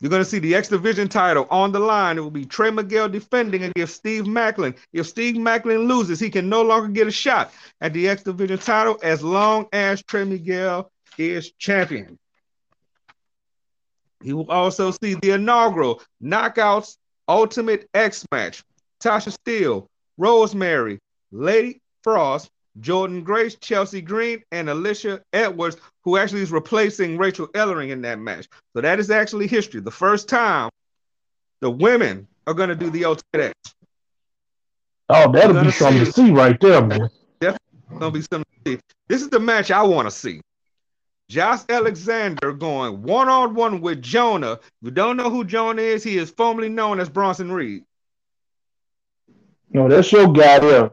You're going to see the X Division title on the line. It will be Trey Miguel defending against Steve Maclin. If Steve Maclin loses, he can no longer get a shot at the X Division title as long as Trey Miguel is champion. You will also see the inaugural Knockouts Ultimate X match. Tasha Steele, Rosemary, Lady Frost, Jordynne Grace, Chelsea Green, and Alicia Edwards, who actually is replacing Rachel Ellering in that match. So that is actually history. The first time the women are going to do the Ultimate X. Oh, that'll be something to see right there, man. Definitely going to be something to see. This is the match I want to see. Josh Alexander going one on one with Jonah. If you don't know who Jonah is, he is formerly known as Bronson Reed. No, that's your guy there.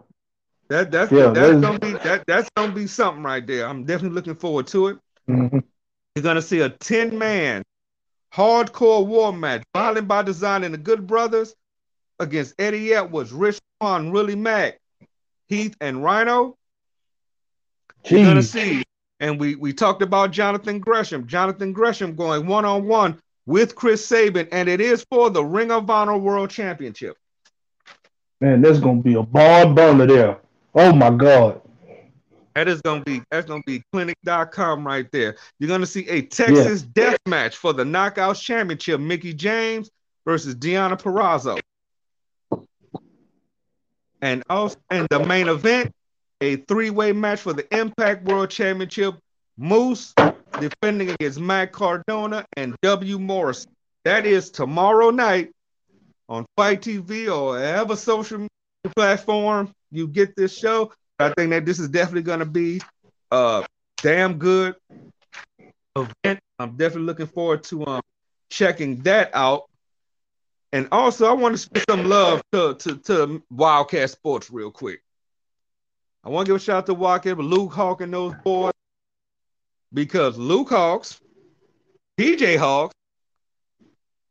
That that's yeah, that's gonna be that that's gonna be something right there. I'm definitely looking forward to it. Mm-hmm. You're gonna see a 10 man hardcore war match, Violent by Design and the Good Brothers against Eddie Edwards, Rich Swann, Willie Mack, Heath, and Rhino. Jeez. You're gonna see, and we we talked about Jonathan Gresham. Jonathan Gresham going one on one with Chris Sabin, and it is for the Ring of Honor World Championship. Man, there's gonna be a ball burner there. Oh my God. That is gonna be that's gonna be clinic.com right there. You're gonna see a Texas yeah. death match for the Knockouts Championship. Mickie James versus Deanna Purrazzo. And also in the main event, a three-way match for the Impact World Championship. Moose defending against Matt Cardona and W. Morrissey. That is tomorrow night on FITE TV or ever social platform you get this show. I think that this is definitely going to be a damn good event. I'm definitely looking forward to um checking that out. And also, I want to spend some love to, to, to Wildcat Sports real quick. I want to give a shout out to Wildcat, but Luke Hawk and those boys, because Luke Hawx, PJ Hawx,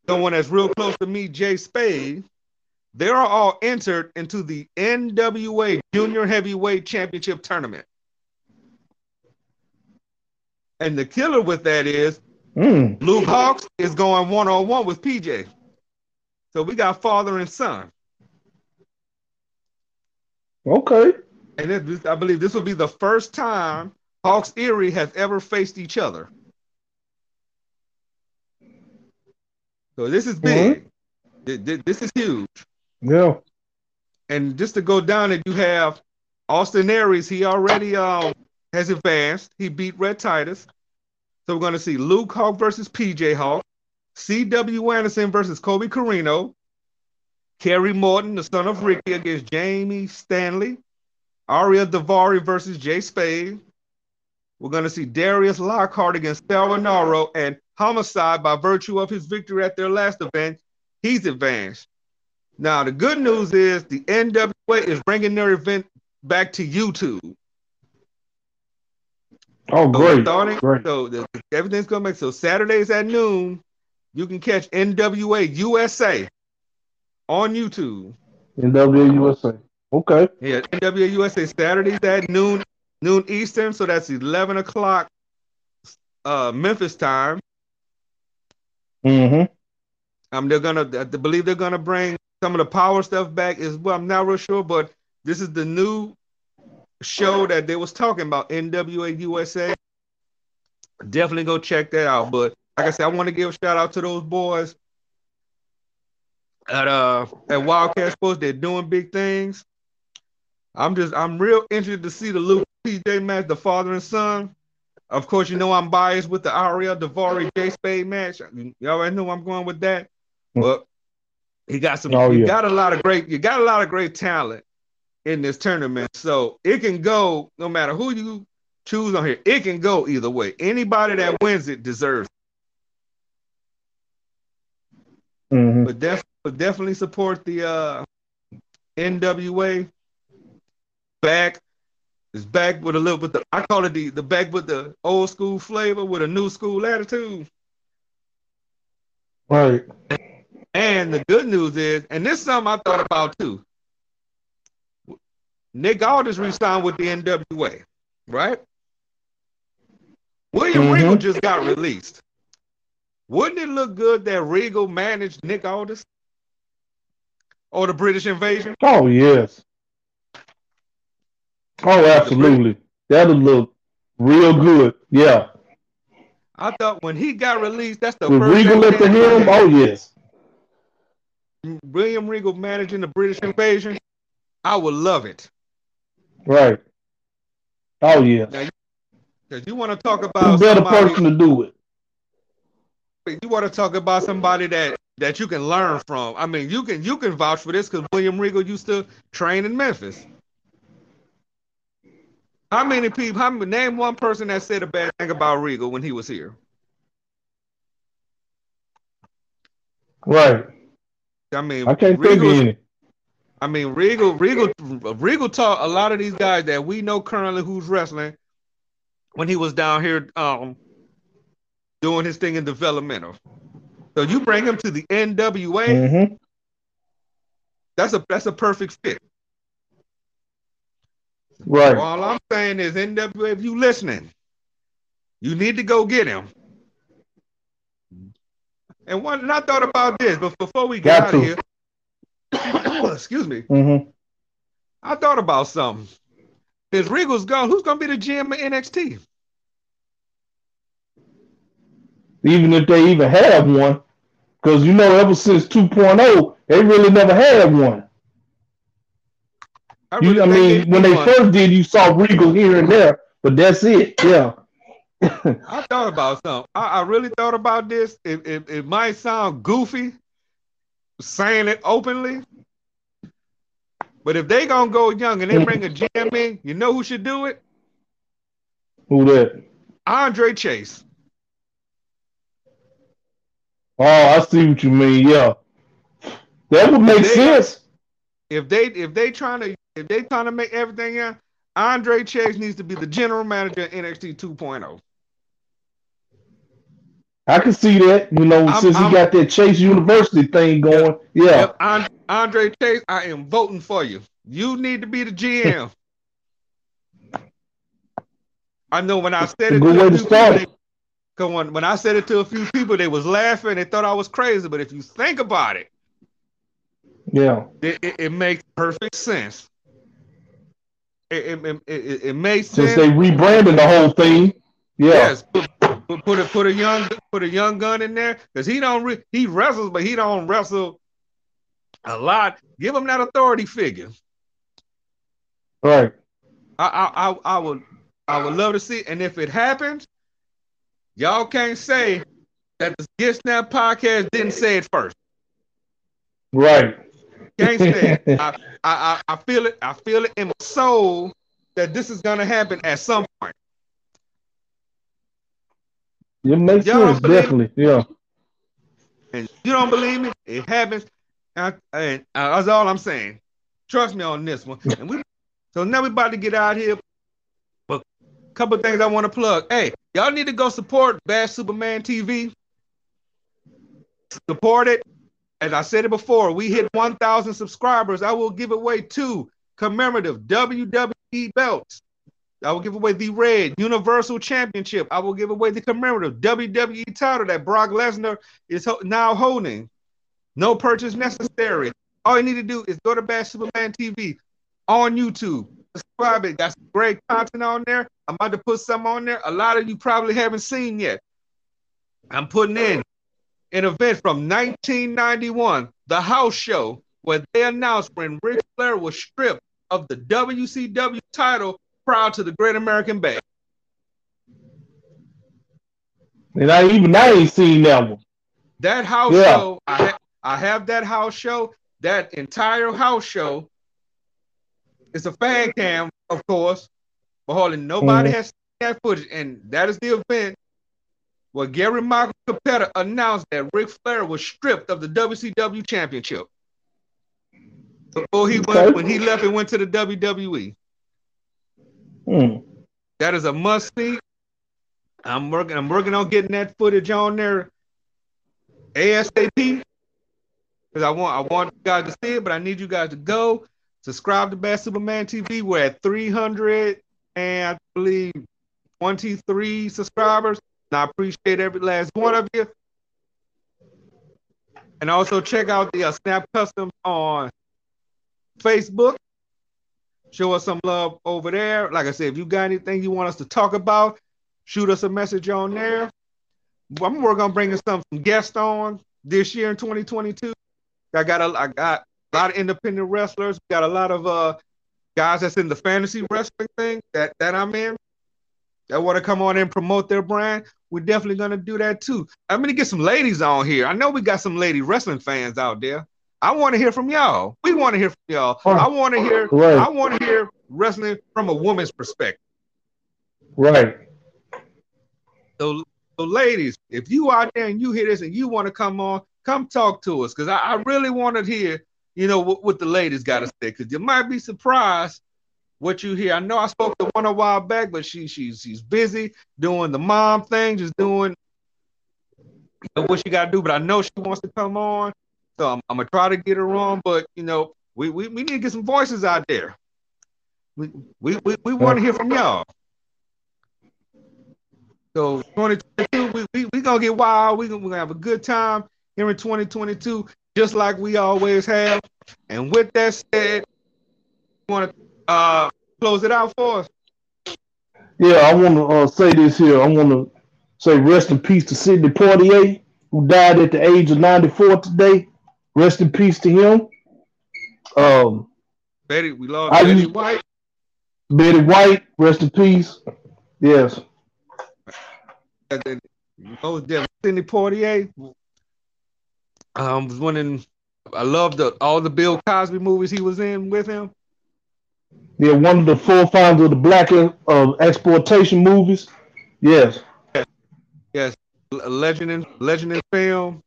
someone that's real close to me, Jay Spade, they are all entered into the NWA Junior Heavyweight Championship Tournament. And the killer with that is mm. Luke Hawx is going one on one with PJ. So we got father and son. Okay. And this, I believe this will be the first time Hawks Erie has ever faced each other. So this is big. Mm-hmm. This is huge. Yeah. And just to go down and you have Austin Aries, he already um has advanced. He beat Rhett Titus. So we're going to see Luke Hawk versus PJ Hawk, C.W. Anderson versus Colby Corino, Kerry Morton, the son of Ricky, against Jamie Stanley, Ariya Daivari versus Jay Spade. We're going to see Darius Lockhart against Sal Rinauro and Homicide by virtue of his victory at their last event. He's advanced. Now, the good news is the NWA is bringing their event back to YouTube. Oh, great. So, starting, great. so the, everything's going to make so Saturdays at noon, you can catch NWA USA on YouTube. NWA USA. Okay. Yeah, NWA USA Saturdays at noon, noon Eastern. So that's 11 o'clock uh, Memphis time. Mm-hmm. Um, they're gonna, I believe they're gonna bring some of the power stuff back as well. I'm not real sure, but this is the new show that they was talking about, NWA USA. Definitely go check that out. But like I said, I want to give a shout out to those boys at uh at Wildcat Sports. They're doing big things. I'm just I'm real interested to see the Luke PJ match, the father and son. Of course, you know I'm biased with the Ariya Daivari Jay Spade match. Y'all already know I'm going with that. But he got some. Oh, you yeah. got a lot of great. You got a lot of great talent in this tournament. So it can go no matter who you choose on here. It can go either way. Anybody that wins it deserves. It. Mm-hmm. But, def- but definitely support the uh, NWA back. It's back with a little bit the I call it the the back with the old school flavor with a new school attitude. Right. And the good news is, and this is something I thought about too. Nick Aldis re-signed with the NWA, right? William mm-hmm. Regal just got released. Wouldn't it look good that Regal managed Nick Aldis? Or the British invasion? Oh yes. Oh, absolutely. That'll look real good. Yeah. I thought when he got released, that's the With first Regal at the helm. Oh yes. William Regal managing the British invasion. I would love it. Right. Oh yeah. Because you want to talk about a better somebody, person to do it. You want to talk about somebody that that you can learn from. I mean, you can you can vouch for this because William Regal used to train in Memphis. How many people? How many, name one person that said a bad thing about Regal when he was here? Right. I mean, I can't Regal, think of any. I mean, Regal, Regal, Regal taught a lot of these guys that we know currently who's wrestling when he was down here um, doing his thing in developmental. So you bring him to the NWA. Mm-hmm. That's a that's a perfect fit. Right. So all I'm saying is NWA, if you listening, you need to go get him. And one, and I thought about this, but before we get Got of here, excuse me. Mm-hmm. I thought about something. If Regal's gone, who's gonna be the GM of NXT? Even if they even have one, because you know, ever since 2.0, they really never had one. I, really you, I mean, when they one. first did, you saw Regal here and there, but that's it. Yeah. I thought about something. I, I, really thought about this. It, it, it might sound goofy saying it openly, but if they gonna go young and they bring a jam in, you know who should do it? Who that? Andre Chase. Oh, I see what you mean. Yeah, that would make if they, sense. If they if they trying to if they trying to make everything out, Andre Chase needs to be the general manager of NXT 2.0. I can see that, you know, I'm, since he I'm, got that Chase University thing going. Yeah. yeah. Andre Chase, I am voting for you. You need to be the GM. I know when I said it, good way to start. People, they, when, when I said it to a few people, they was laughing. They thought I was crazy. But if you think about it, yeah, it, it, it makes perfect sense. It, it, it, it, makes sense. Since they rebranded the whole thing. Yeah. Yes, put, put a put a young put a young gun in there because he don't re- he wrestles, but he don't wrestle a lot. Give him that authority figure. Right. I I I, I would I would love to see, and if it happens, y'all can't say that the Get Snap podcast didn't say it first. Right. Can't say it. I, I I feel it. I feel it in my soul that this is gonna happen at some point. It makes sense, definitely. Yeah. And you don't believe me? It happens. And, and uh, that's all I'm saying. Trust me on this one. And we so now we about to get out here. But a couple things I want to plug. Hey, y'all need to go support Bad Superman TV. Support it. As I said it before, we hit 1,000 subscribers. I will give away two commemorative WWE belts. I will give away the red Universal Championship. I will give away the commemorative WWE title that Brock Lesnar is ho- now holding. No purchase necessary. All you need to do is go to Bad Superman TV on YouTube. Subscribe it. Got some great content on there. I'm about to put some on there. A lot of you probably haven't seen yet. I'm putting in an event from 1991, the house show, where they announced when Ric Flair was stripped of the WCW title proud to the Great American Bash. And I even I ain't seen that one. That house yeah. show, I, ha- I have that house show. That entire house show. It's a fan cam, of course, but hardly nobody mm-hmm. has seen that footage, and that is the event where Gary Michael Cappetta announced that Ric Flair was stripped of the WCW championship before he okay. went when he left and went to the WWE. Hmm. That is a must see. I'm working. I'm working on getting that footage on there ASAP because I want I want you guys to see it, but I need you guys to go subscribe to Bad Superman TV. We're at 300 and I believe 23 subscribers. And I appreciate every last one of you. And also check out the uh, Snap Customs on Facebook. Show us some love over there. Like I said, if you got anything you want us to talk about, shoot us a message on there. I'm working on bringing some, guests on this year in 2022. I got a I got a lot of independent wrestlers. We got a lot of uh guys that's in the fantasy wrestling thing that that I'm in that want to come on and promote their brand. We're definitely gonna do that too. I'm gonna get some ladies on here. I know we got some lady wrestling fans out there. I want to hear from y'all. We want to hear from y'all. I want to hear. Right. I want to hear wrestling from a woman's perspective. Right. So, so, ladies, if you out there and you hear this and you want to come on, come talk to us because I, I, really want to hear, you know, what, what the ladies got to say because you might be surprised what you hear. I know I spoke to one a while back, but she she's she's busy doing the mom thing, just doing what she got to do. But I know she wants to come on, so I'm, I'm gonna try to get her on. But you know, we we, we need to get some voices out there. We we we, we want to hear from y'all. So 2022, we, we, we gonna get wild. We gonna, we gonna have a good time here in 2022, just like we always have. And with that said, you want to uh, close it out for us? Yeah, I want to uh, say this here. I want to say rest in peace to Sidney Poitier, who died at the age of 94 today. Rest in peace to him. Um, Betty, we lost I Betty White. Betty White, rest in peace. Yes. Oh, Sidney Poitier. Um, was winning. I love the all the Bill Cosby movies he was in with him. Yeah, one of the forefathers of the black uh, exploitation movies. Yes. Yes. yes. Legend in legend in film,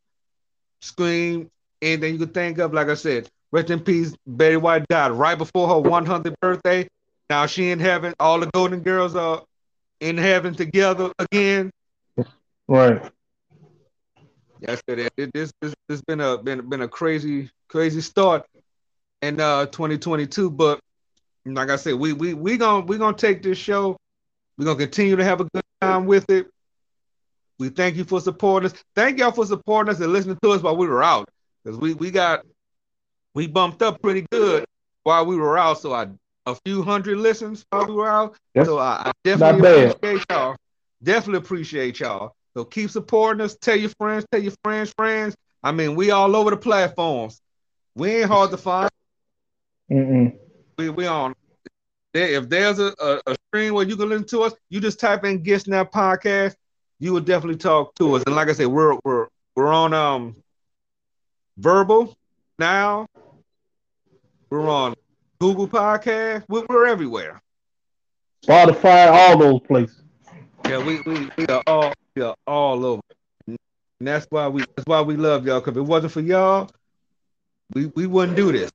Scream, anything you could think of. Like I said, rest in peace. Betty White died right before her 100th birthday. Now she in heaven. All the Golden Girls are in heaven together again. Right. Yes, it, it, this this this been a been been a crazy crazy start in uh 2022, but like I said, we we we gonna we gonna take this show. We're gonna continue to have a good time with it. We thank you for supporting us. Thank y'all for supporting us and listening to us while we were out. Because we we got we bumped up pretty good while we were out. So I a few hundred listens while we were out. That's so I, I definitely appreciate y'all. Definitely appreciate y'all. So keep supporting us. Tell your friends, tell your friends, friends. I mean, we all over the platforms. We ain't hard to find. Mm-mm we we on. If there's a, a, a stream where you can listen to us, you just type in Get Snap Podcast. You will definitely talk to us. And like I said, we're we're we're on um verbal now. We're on Google Podcast. We're, we're everywhere. Spotify, all those places. Yeah, we, we, we are all we are all over. And that's why we that's why we love y'all. Cause if it wasn't for y'all, we, we wouldn't do this.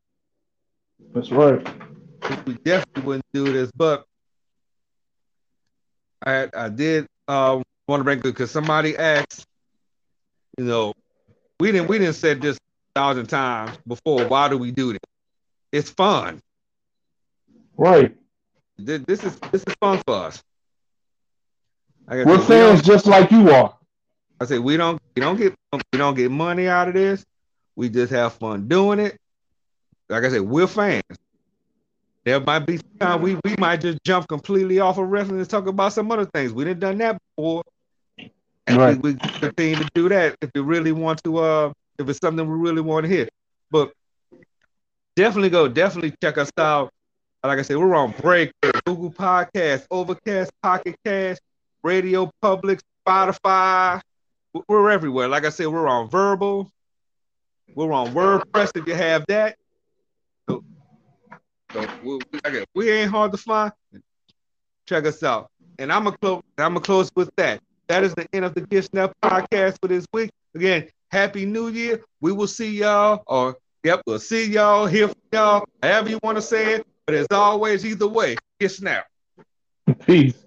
That's right we definitely wouldn't do this. But I I did uh, want to bring it because somebody asked, you know, we didn't we didn't say this thousand times before. Why do we do this? It's fun. Right. This is this is fun for us. Like We're fans we just like you are. I say we don't we don't get we don't get money out of this. We just have fun doing it. Like I said, we're fans. There might be time we, we might just jump completely off of wrestling and talk about some other things. We didn't done that before. And right. we, we continue to do that if you really want to uh if it's something we really want to hear. But definitely go, definitely check us out Like I said, we're on Break, Google Podcast, Overcast, Pocket Cast, Radio Public, Spotify. We're everywhere. Like I said, we're on Verbal. We're on WordPress if you have that. So, so we, we ain't hard to find. Check us out. And I'm gonna close. I'm gonna close with that. That is the end of the Get Snap podcast for this week. Again, Happy New Year. We will see y'all, or yep, we'll see y'all, hear from y'all, however you want to say it. But as always, either way, Get Snap. Peace.